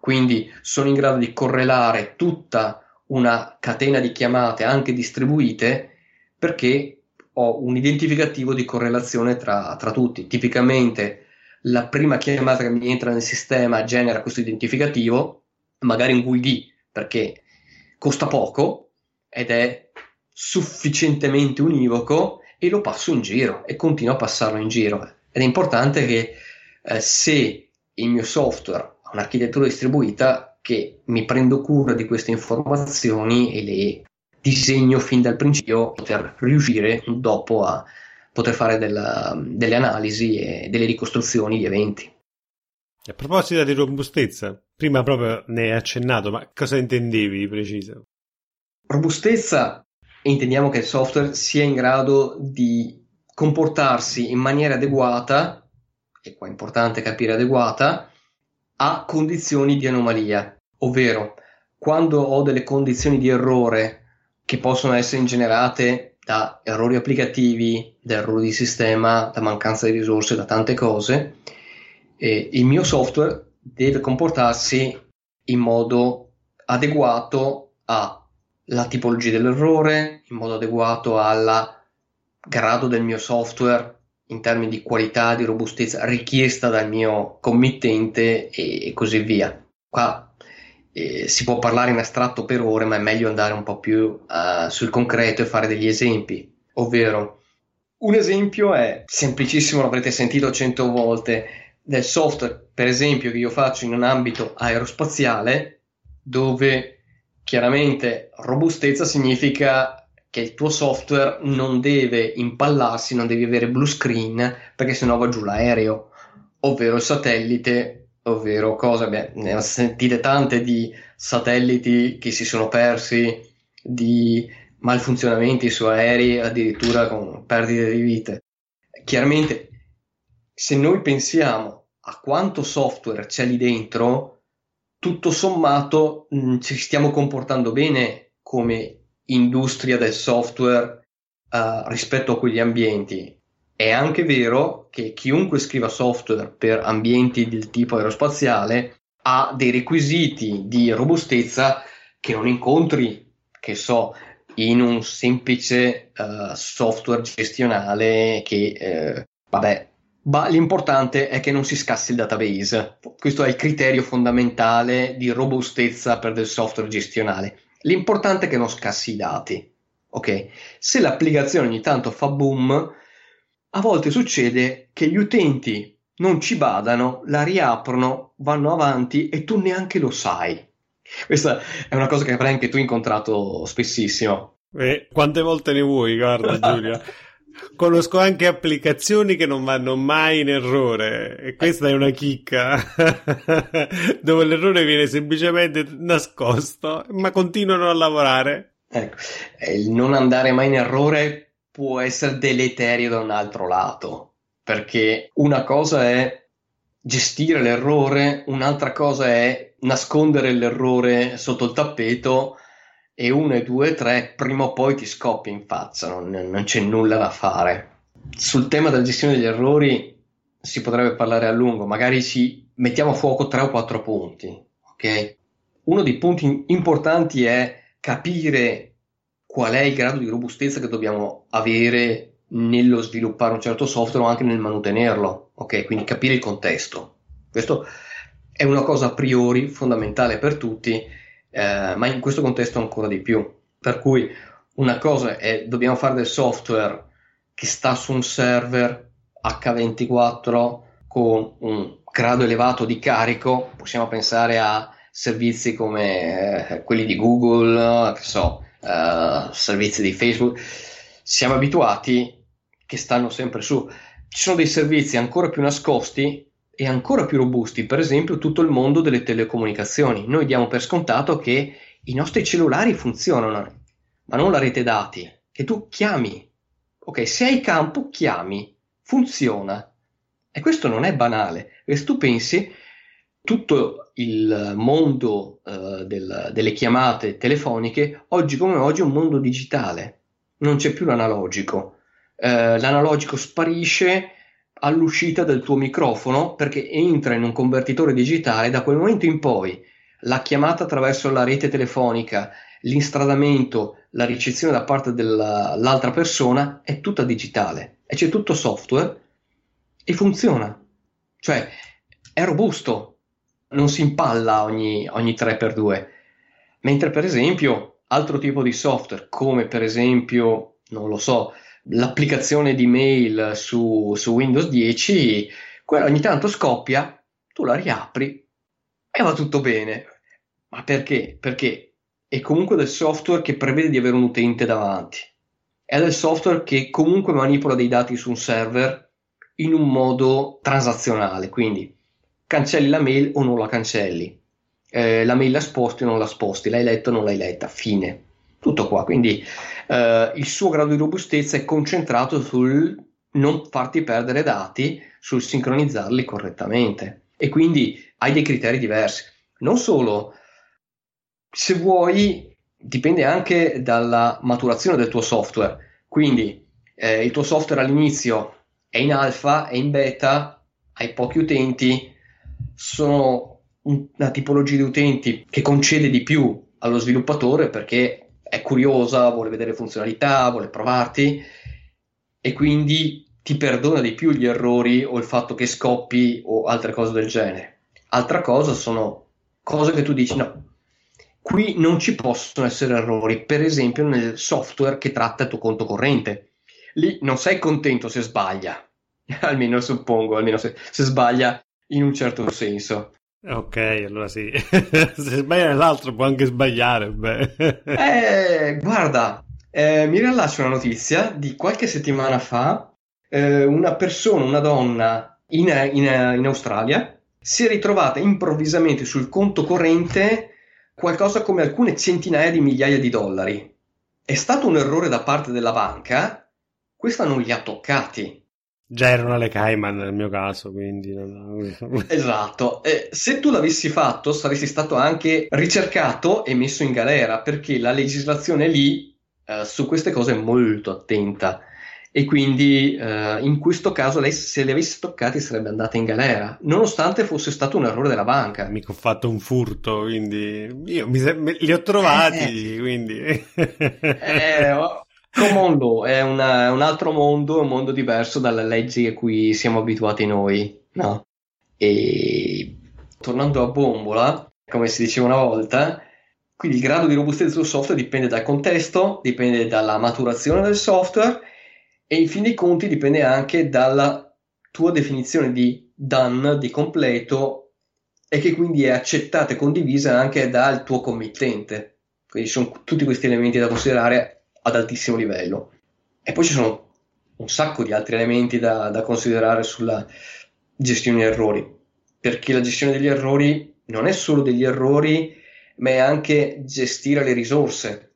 Quindi sono in grado di correlare tutta una catena di chiamate anche distribuite perché ho un identificativo di correlazione tra, tra tutti. Tipicamente la prima chiamata che mi entra nel sistema genera questo identificativo, magari un GUID, perché costa poco ed è sufficientemente univoco e lo passo in giro e continuo a passarlo in giro. Ed è importante che eh, se il mio software ha un'architettura distribuita, che mi prendo cura di queste informazioni e le disegno fin dal principio per riuscire dopo a poter fare della, delle analisi e delle ricostruzioni di eventi.
A proposito di robustezza, prima proprio ne hai accennato, ma cosa intendevi di preciso?
Robustezza, intendiamo che il software sia in grado di comportarsi in maniera adeguata, e qua è importante capire adeguata, a condizioni di anomalia, ovvero quando ho delle condizioni di errore che possono essere ingenerate da errori applicativi, da errori di sistema, da mancanza di risorse, da tante cose, eh, il mio software deve comportarsi in modo adeguato alla tipologia dell'errore, in modo adeguato al grado del mio software in termini di qualità, di robustezza richiesta dal mio committente e, così via. Qua eh, si può parlare in astratto per ore, ma è meglio andare un po' più uh, sul concreto e fare degli esempi. Ovvero, un esempio è semplicissimo, l'avrete sentito cento volte, del software, per esempio, che io faccio in un ambito aerospaziale, dove chiaramente robustezza significa che il tuo software non deve impallarsi, non devi avere blue screen, perché sennò va giù l'aereo, ovvero il satellite ovvero cosa, beh, ne ho sentite tante di satelliti che si sono persi, di malfunzionamenti su aerei, addirittura con perdite di vite. Chiaramente, se noi pensiamo a quanto software c'è lì dentro, tutto sommato mh, mm, ci stiamo comportando bene come industria del software uh, rispetto a quegli ambienti. È anche vero che chiunque scriva software per ambienti del tipo aerospaziale ha dei requisiti di robustezza che non incontri, che so, in un semplice uh, software gestionale che, uh, vabbè, ma l'importante è che non si scassi il database. Questo è il criterio fondamentale di robustezza per del software gestionale. L'importante è che non scassi i dati. Ok? Se l'applicazione ogni tanto fa boom, a volte succede che gli utenti non ci badano, la riaprono, vanno avanti e tu neanche lo sai. Questa è una cosa che avrai anche tu incontrato spessissimo.
Eh, quante volte ne vuoi, guarda Giulia. Conosco anche applicazioni che non vanno mai in errore e questa è una chicca dove l'errore viene semplicemente nascosto ma continuano a lavorare.
Ecco, il non andare mai in errore può essere deleterio da un altro lato perché una cosa è gestire l'errore, un'altra cosa è nascondere l'errore sotto il tappeto e uno e due e tre prima o poi ti scoppia in faccia, non, non c'è nulla da fare. Sul tema della gestione degli errori si potrebbe parlare a lungo, magari ci mettiamo a fuoco tre o quattro punti. ok? Uno dei punti importanti è capire qual è il grado di robustezza che dobbiamo avere nello sviluppare un certo software o anche nel mantenerlo, ok? Quindi capire il contesto. Questo è una cosa a priori fondamentale per tutti eh, ma in questo contesto ancora di più. Per cui una cosa è dobbiamo fare del software che sta su un server H24 con un grado elevato di carico, possiamo pensare a servizi come eh, quelli di Google, che so, eh, servizi di Facebook. Siamo abituati che stanno sempre su. Ci sono dei servizi ancora più nascosti e ancora più robusti, per esempio tutto il mondo delle telecomunicazioni. Noi diamo per scontato che i nostri cellulari funzionano, ma non la rete dati, che tu chiami. Ok, se hai campo, chiami, funziona. E questo non è banale, e se tu pensi, tutto il mondo uh, del, delle chiamate telefoniche, oggi come oggi è un mondo digitale, non c'è più l'analogico. Uh, l'analogico sparisce, all'uscita del tuo microfono perché entra in un convertitore digitale da quel momento in poi la chiamata attraverso la rete telefonica, l'instradamento, la ricezione da parte dell'altra persona è tutta digitale e c'è tutto software e funziona. Cioè è robusto, non si impalla ogni, ogni 3x2. Mentre per esempio altro tipo di software come per esempio, non lo so, l'applicazione di mail su, su Windows 10, quella ogni tanto scoppia, tu la riapri e va tutto bene. Ma perché? Perché è comunque del software che prevede di avere un utente davanti. È del software che comunque manipola dei dati su un server in un modo transazionale, quindi cancelli la mail o non la cancelli. Eh, la mail la sposti o non la sposti, l'hai letta o non l'hai letta, fine. Tutto qua, quindi eh, il suo grado di robustezza è concentrato sul non farti perdere dati, sul sincronizzarli correttamente e quindi hai dei criteri diversi. Non solo, se vuoi, dipende anche dalla maturazione del tuo software. Quindi eh, il tuo software all'inizio è in alfa, è in beta, hai pochi utenti, sono una tipologia di utenti che concede di più allo sviluppatore perché è curiosa, vuole vedere funzionalità, vuole provarti e quindi ti perdona di più gli errori o il fatto che scoppi o altre cose del genere. Altra cosa sono cose che tu dici no, qui non ci possono essere errori, per esempio nel software che tratta il tuo conto corrente. Lì non sei contento se sbaglia, almeno suppongo, almeno se, se sbaglia in un certo senso.
Ok, allora sì. Se sbaglia nell'altro può anche sbagliare. Beh.
Eh, guarda, eh, mi rilascio una notizia di qualche settimana fa. Eh, una persona, una donna in, in, in Australia, si è ritrovata improvvisamente sul conto corrente qualcosa come alcune centinaia di migliaia di dollari. È stato un errore da parte della banca, questa non li ha toccati
Già erano alle Cayman nel mio caso, quindi...
esatto. Eh, se tu l'avessi fatto saresti stato anche ricercato e messo in galera perché la legislazione lì eh, su queste cose è molto attenta e quindi eh, in questo caso lei se li avesse toccati sarebbe andata in galera, nonostante fosse stato un errore della banca.
Mica ho fatto un furto, quindi io mi se- li ho trovati, quindi...
eh, Common law è, una, un altro mondo, un mondo diverso dalle leggi a cui siamo abituati noi, no? E tornando a bombola, come si diceva una volta, Quindi il grado di robustezza del software dipende dal contesto, dipende dalla maturazione del software e in fin dei conti dipende anche dalla tua definizione di done, di completo e che quindi è accettata e condivisa anche dal tuo committente. Quindi sono tutti questi elementi da considerare ad altissimo livello. E poi ci sono un sacco di altri elementi da, da considerare sulla gestione degli errori, perché la gestione degli errori non è solo degli errori ma è anche gestire le risorse.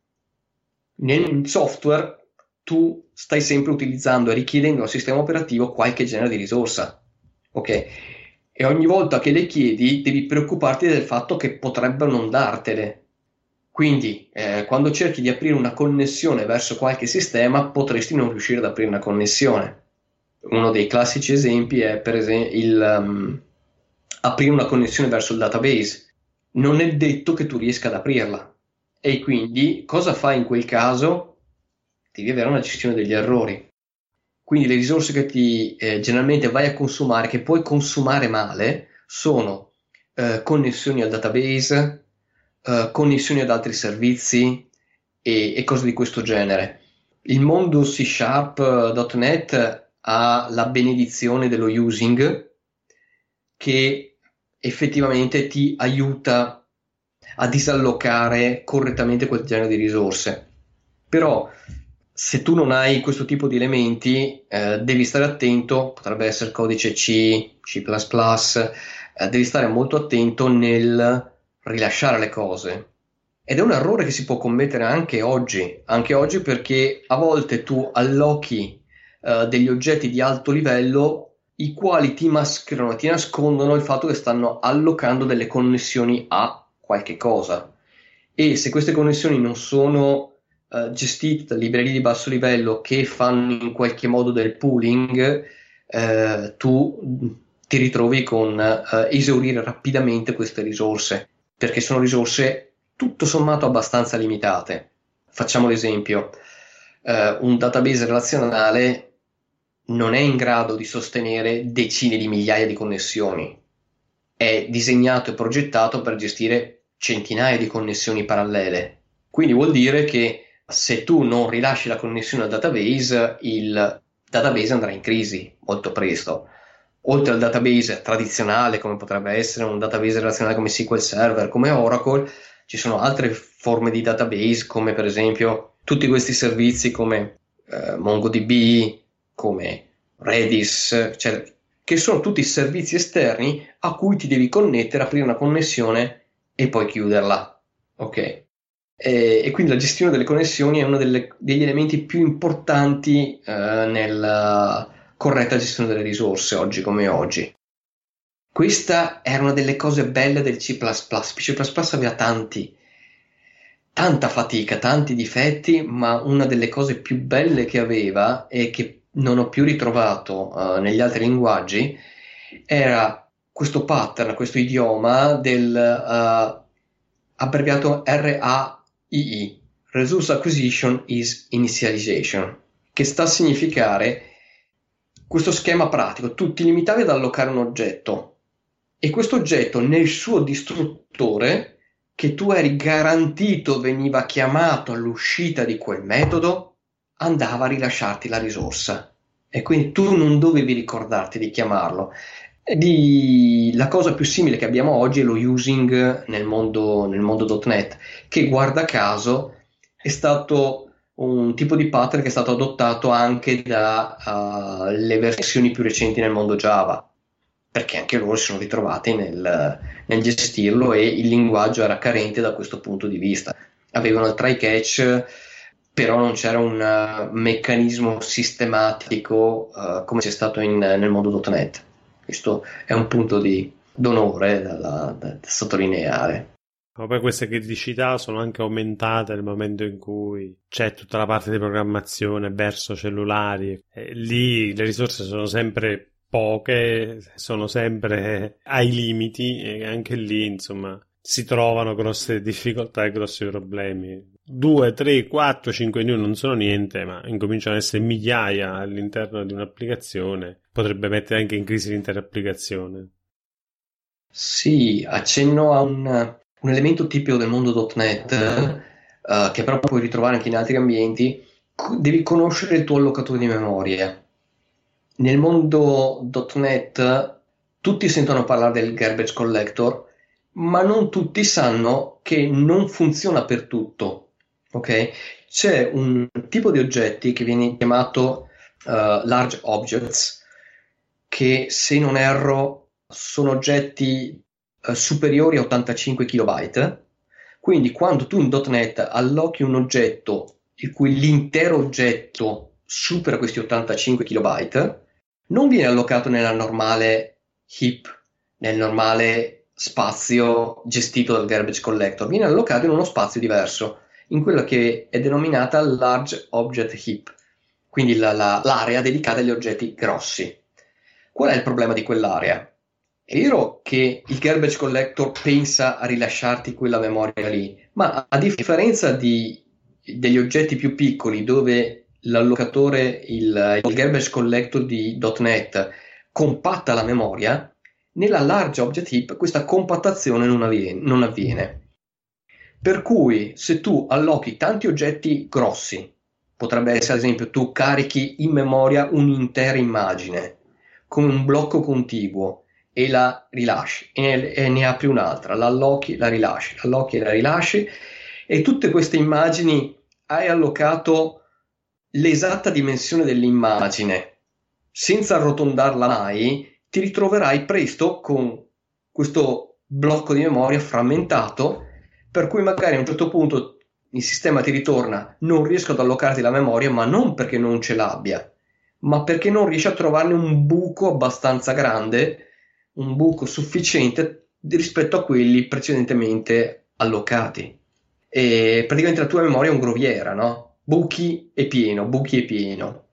Nel software tu stai sempre utilizzando e richiedendo al sistema operativo qualche genere di risorsa. Ok? E ogni volta che le chiedi devi preoccuparti del fatto che potrebbero non dartele. Quindi, eh, quando cerchi di aprire una connessione verso qualche sistema, potresti non riuscire ad aprire una connessione. Uno dei classici esempi è, per esempio, il um, aprire una connessione verso il database non è detto che tu riesca ad aprirla. E quindi cosa fai in quel caso? Devi avere una gestione degli errori. Quindi le risorse che ti eh, generalmente vai a consumare, che puoi consumare male, sono eh, connessioni al database, eh, connessioni ad altri servizi e, e, cose di questo genere. Il mondo C Sharp.net ha la benedizione dello using che effettivamente ti aiuta a disallocare correttamente quel genere di risorse. Però se tu non hai questo tipo di elementi, eh, devi stare attento, potrebbe essere codice C, C++, eh, devi stare molto attento nel rilasciare le cose. Ed è un errore che si può commettere anche oggi, anche oggi perché a volte tu allochi eh, degli oggetti di alto livello i quali ti mascherano, ti nascondono il fatto che stanno allocando delle connessioni a qualche cosa. E se queste connessioni non sono uh, gestite da librerie di basso livello che fanno in qualche modo del pooling, uh, tu ti ritrovi con uh, esaurire rapidamente queste risorse, perché sono risorse tutto sommato abbastanza limitate. Facciamo l'esempio, un database relazionale non è in grado di sostenere decine di migliaia di connessioni. È disegnato e progettato per gestire centinaia di connessioni parallele. Quindi vuol dire che se tu non rilasci la connessione al database, il database andrà in crisi molto presto. Oltre al database tradizionale, come potrebbe essere un database relazionale come SQL Server, come Oracle, ci sono altre forme di database, come per esempio tutti questi servizi come eh, MongoDB, come Redis, cioè, che sono tutti servizi esterni a cui ti devi connettere, aprire una connessione e poi chiuderla. Ok? E, e quindi la gestione delle connessioni è uno delle, degli elementi più importanti eh, nella corretta gestione delle risorse oggi come oggi. Questa era una delle cose belle del C++. C++ aveva tanti, tanta fatica, tanti difetti, ma una delle cose più belle che aveva e che non ho più ritrovato uh, negli altri linguaggi era questo pattern, questo idioma del uh, abbreviato RAII, Resource Acquisition is Initialization, che sta a significare questo schema pratico. Tu ti limitavi ad allocare un oggetto e questo oggetto nel suo distruttore, che tu eri garantito veniva chiamato all'uscita di quel metodo, andava a rilasciarti la risorsa e quindi tu non dovevi ricordarti di chiamarlo. Di... La cosa più simile che abbiamo oggi è lo using nel mondo, nel mondo .NET, che guarda caso è stato un tipo di pattern che è stato adottato anche dalle uh, versioni più recenti nel mondo Java, perché anche loro si sono ritrovati nel, nel gestirlo e il linguaggio era carente da questo punto di vista. Avevano il try catch però non c'era un uh, meccanismo sistematico uh, come c'è stato in, nel mondo .NET. Questo è un punto di d'onore da, da, da sottolineare.
Ma poi queste criticità sono anche aumentate nel momento in cui c'è tutta la parte di programmazione verso cellulari. E lì le risorse sono sempre poche, sono sempre ai limiti e anche lì, insomma, si trovano grosse difficoltà e grossi problemi. 2, 3, 4, 5 new non sono niente, ma incominciano ad essere migliaia all'interno di un'applicazione. Potrebbe mettere anche in crisi l'intera applicazione.
Sì, accenno a un, un elemento tipico del mondo .NET, uh, che però puoi ritrovare anche in altri ambienti, devi conoscere il tuo allocatore di memoria. Nel mondo .NET tutti sentono parlare del garbage collector, ma non tutti sanno che non funziona per tutto. Okay? C'è un tipo di oggetti che viene chiamato uh, large objects, che se non erro sono oggetti uh, superiori a 85 KB. Quindi quando tu in .NET allochi un oggetto il cui l'intero oggetto supera questi 85 KB, non viene allocato nella normale heap, nel normale spazio gestito dal garbage collector, viene allocato in uno spazio diverso, in quella che è denominata large object heap, quindi la, la, l'area dedicata agli oggetti grossi. Qual è il problema di quell'area? È vero che il garbage collector pensa a rilasciarti quella memoria lì, ma a differenza di, degli oggetti più piccoli dove l'allocatore, il, il garbage collector di .NET compatta la memoria, nella large object heap questa compattazione non avviene, non avviene. Per cui se tu allochi tanti oggetti grossi, potrebbe essere ad esempio tu carichi in memoria un'intera immagine come un blocco contiguo e la rilasci e, e ne apri un'altra, la allochi, la rilasci, la allochi e la rilasci e tutte queste immagini hai allocato l'esatta dimensione dell'immagine. Senza arrotondarla mai ti ritroverai presto con questo blocco di memoria frammentato, per cui magari a un certo punto il sistema ti ritorna, non riesco ad allocarti la memoria, ma non perché non ce l'abbia, ma perché non riesce a trovarne un buco abbastanza grande, un buco sufficiente rispetto a quelli precedentemente allocati. E praticamente la tua memoria è un groviera, no? Buchi e pieno, buchi e pieno.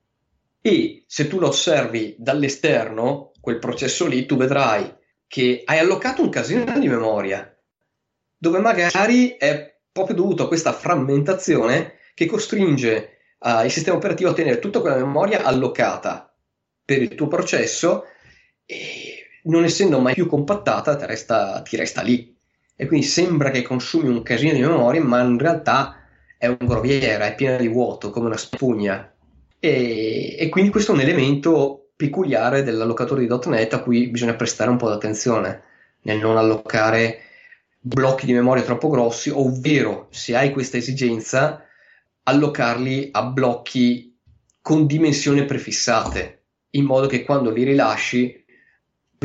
E se tu lo osservi dall'esterno, quel processo lì, tu vedrai che hai allocato un casino di memoria, dove magari è proprio dovuto a questa frammentazione che costringe uh, il sistema operativo a tenere tutta quella memoria allocata per il tuo processo e non essendo mai più compattata ti resta, ti resta lì. E quindi sembra che consumi un casino di memoria, ma in realtà è un groviera, è piena di vuoto, come una spugna. E, e quindi questo è un elemento peculiare dell'allocatore di .NET a cui bisogna prestare un po' d'attenzione nel non allocare blocchi di memoria troppo grossi, ovvero se hai questa esigenza, allocarli a blocchi con dimensioni prefissate, in modo che quando li rilasci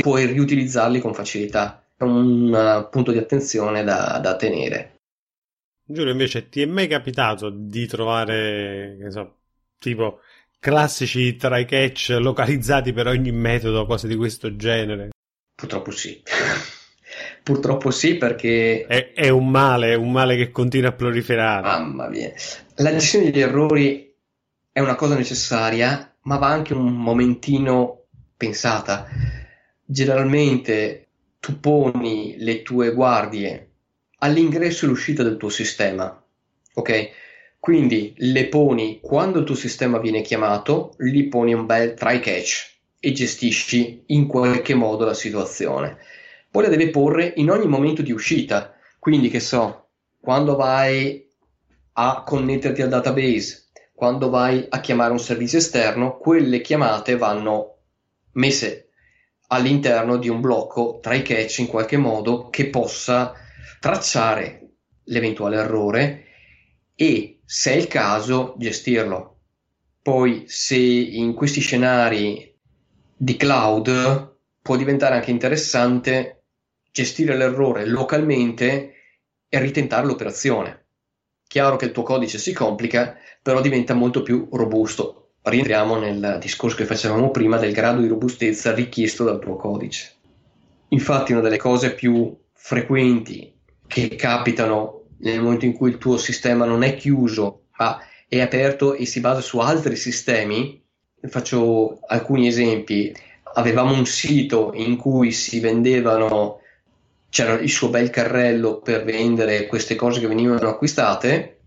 puoi riutilizzarli con facilità. È un uh, punto di attenzione da, da tenere.
Giulio, invece, ti è mai capitato di trovare, che so, tipo classici try catch localizzati per ogni metodo, cose di questo genere?
Purtroppo sì. Purtroppo sì, perché.
È, è, un male, è un male che continua a proliferare.
Mamma mia. La gestione degli errori è una cosa necessaria, ma va anche un momentino pensata. Generalmente tu poni le tue guardie all'ingresso e all'uscita del tuo sistema, ok? Quindi le poni quando il tuo sistema viene chiamato, gli poni un bel try catch e gestisci in qualche modo la situazione. Poi la devi porre in ogni momento di uscita, quindi che so, quando vai a connetterti al database, quando vai a chiamare un servizio esterno, quelle chiamate vanno messe all'interno di un blocco try catch in qualche modo che possa tracciare l'eventuale errore e, se è il caso, gestirlo. Poi, se in questi scenari di cloud può diventare anche interessante gestire l'errore localmente e ritentare l'operazione. Chiaro che il tuo codice si complica, però diventa molto più robusto. Rientriamo nel discorso che facevamo prima del grado di robustezza richiesto dal tuo codice. Infatti, una delle cose più frequenti che capitano nel momento in cui il tuo sistema non è chiuso ma è aperto e si basa su altri sistemi, faccio alcuni esempi. Avevamo un sito in cui si vendevano, c'era il suo bel carrello per vendere queste cose che venivano acquistate.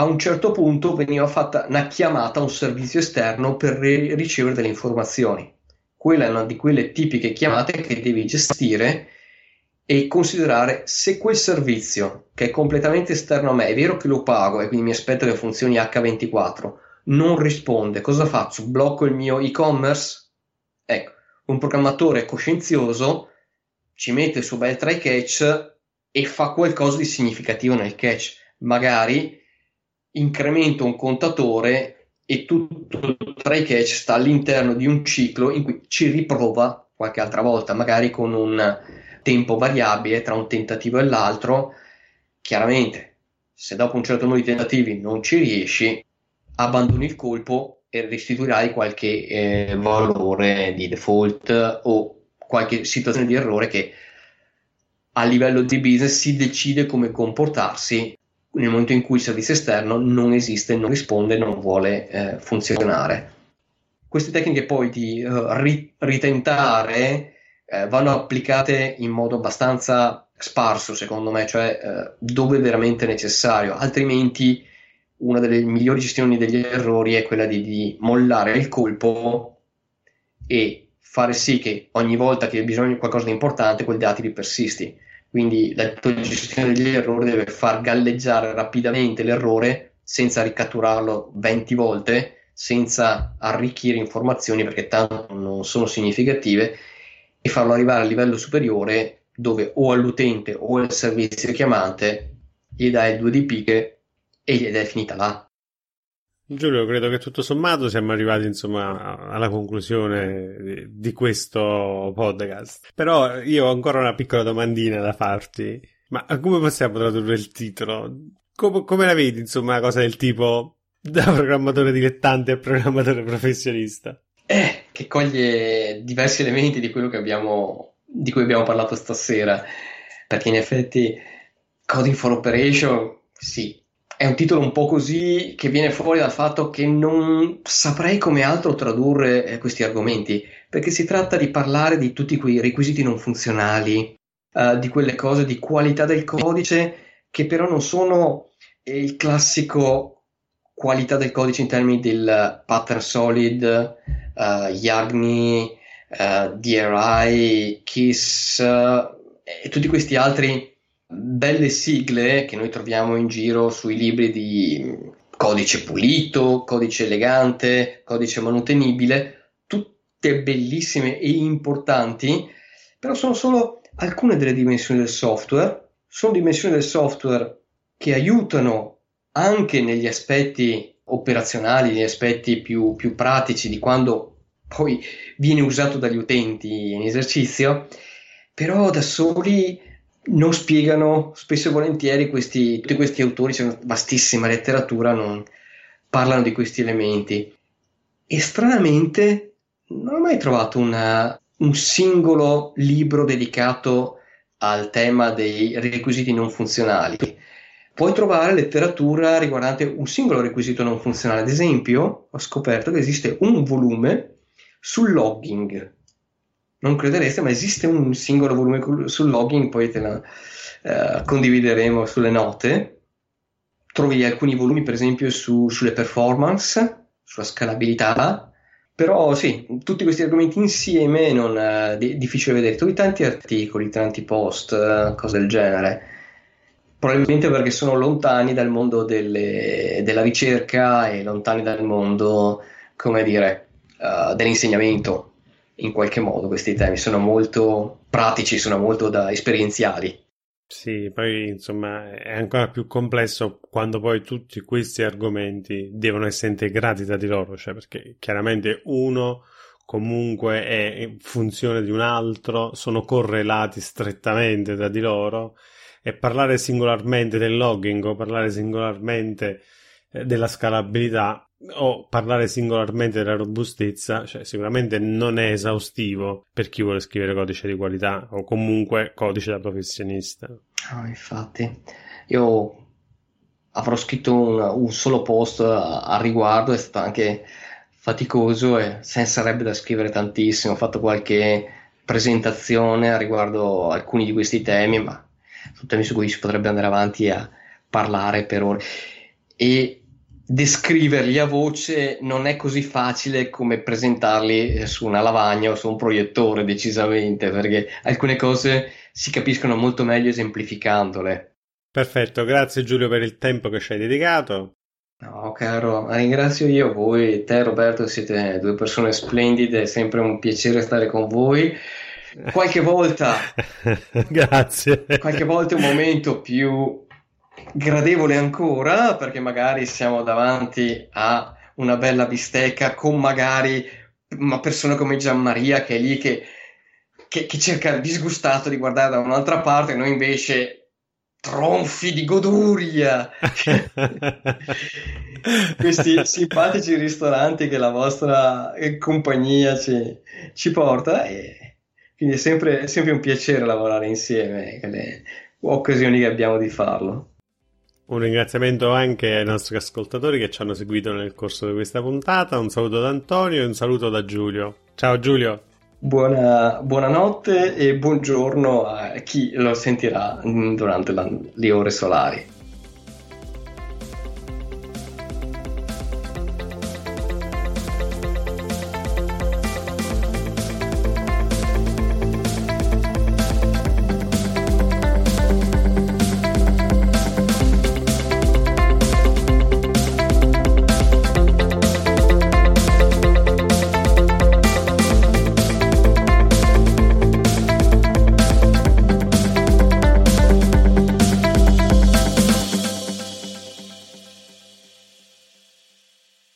A un certo punto veniva fatta una chiamata a un servizio esterno per ricevere delle informazioni. Quella è una di quelle tipiche chiamate che devi gestire e considerare se quel servizio che è completamente esterno a me, è vero che lo pago e quindi mi aspetto che funzioni H24, non risponde, cosa faccio? Blocco il mio e-commerce? Ecco, un programmatore coscienzioso ci mette il suo bel try catch e fa qualcosa di significativo nel catch. Magari incremento un contatore e tutto il try catch sta all'interno di un ciclo in cui ci riprova qualche altra volta, magari con un tempo variabile tra un tentativo e l'altro. Chiaramente, se dopo un certo numero di tentativi non ci riesci, abbandoni il colpo e restituirai qualche eh, valore di default o qualche situazione di errore che a livello di business si decide come comportarsi nel momento in cui il servizio esterno non esiste, non risponde, non vuole eh, funzionare. Queste tecniche poi di uh, ri- ritentare eh, vanno applicate in modo abbastanza sparso, secondo me, cioè eh, dove è veramente necessario, altrimenti una delle migliori gestioni degli errori è quella di, di mollare il colpo e fare sì che ogni volta che hai bisogno di qualcosa di importante quel dato ti persisti. Quindi la tua gestione degli errori deve far galleggiare rapidamente l'errore senza ricatturarlo 20 volte, senza arricchire informazioni perché tanto non sono significative e farlo arrivare a livello superiore dove o all'utente o al servizio chiamante gli dai due di picche ed è finita là.
Giulio, credo che tutto sommato siamo arrivati insomma alla conclusione di questo podcast. Però io ho ancora una piccola domandina da farti. Ma come possiamo tradurre il titolo? Come, come la vedi, insomma, una cosa del tipo da programmatore dilettante a programmatore professionista?
Eh, che coglie diversi elementi di quello che abbiamo, di cui abbiamo parlato stasera. Perché in effetti Coding for Operation, sì, è un titolo un po' così che viene fuori dal fatto che non saprei come altro tradurre eh, questi argomenti, perché si tratta di parlare di tutti quei requisiti non funzionali, uh, di quelle cose di qualità del codice che però non sono il classico qualità del codice in termini del pattern solid, uh, YAGNI, uh, DRI, KISS e tutti questi altri belle sigle che noi troviamo in giro sui libri di codice pulito, codice elegante, codice manutenibile, tutte bellissime e importanti, però sono solo alcune delle dimensioni del software, sono dimensioni del software che aiutano anche negli aspetti operazionali, negli aspetti più, più pratici di quando poi viene usato dagli utenti in esercizio, però da soli non spiegano spesso e volentieri questi, tutti questi autori, c'è una vastissima letteratura, non parlano di questi elementi. E stranamente non ho mai trovato una, un singolo libro dedicato al tema dei requisiti non funzionali. Puoi trovare letteratura riguardante un singolo requisito non funzionale. Ad esempio, ho scoperto che esiste un volume sul logging, non credereste, ma esiste un singolo volume sul login, poi te la eh, condivideremo sulle note. Trovi alcuni volumi, per esempio, su, sulle performance, sulla scalabilità, però sì, tutti questi argomenti insieme non è eh, difficile vedere. Trovi tanti articoli, tanti post, eh, cose del genere. Probabilmente perché sono lontani dal mondo delle, della ricerca e lontani dal mondo, come dire, uh, dell'insegnamento in qualche modo questi temi, sono molto pratici, sono molto da esperienziali.
Sì, poi insomma è ancora più complesso quando poi tutti questi argomenti devono essere integrati tra di loro, cioè perché chiaramente uno comunque è funzione di un altro, sono correlati strettamente tra di loro e parlare singolarmente del logging o parlare singolarmente eh, della scalabilità o parlare singolarmente della robustezza, cioè sicuramente non è esaustivo per chi vuole scrivere codice di qualità o comunque codice da professionista.
Oh, infatti, io avrò scritto un, un solo post a, a, riguardo, è stato anche faticoso e senza sarebbe da scrivere tantissimo, ho fatto qualche presentazione riguardo alcuni di questi temi, ma sono temi su cui si potrebbe andare avanti a parlare per ore. E descriverli a voce non è così facile come presentarli su una lavagna o su un proiettore, decisamente, perché alcune cose si capiscono molto meglio esemplificandole.
Perfetto, grazie Giulio per il tempo che ci hai dedicato.
No, caro, ringrazio io voi, te Roberto, siete due persone splendide, è sempre un piacere stare con voi. Qualche volta,
grazie.
Qualche volta un momento più gradevole ancora perché magari siamo davanti a una bella bistecca con magari una persona come Gianmaria che è lì che, che, che cerca disgustato di guardare da un'altra parte, noi invece tronfi di goduria. Questi simpatici ristoranti che la vostra compagnia ci, ci porta e quindi è sempre, è sempre un piacere lavorare insieme, le occasioni che abbiamo di farlo.
Un ringraziamento anche ai nostri ascoltatori che ci hanno seguito nel corso di questa puntata. Un saluto da Antonio e un saluto da Giulio. Ciao Giulio.
Buona, buonanotte e buongiorno a chi lo sentirà durante la, le ore solari.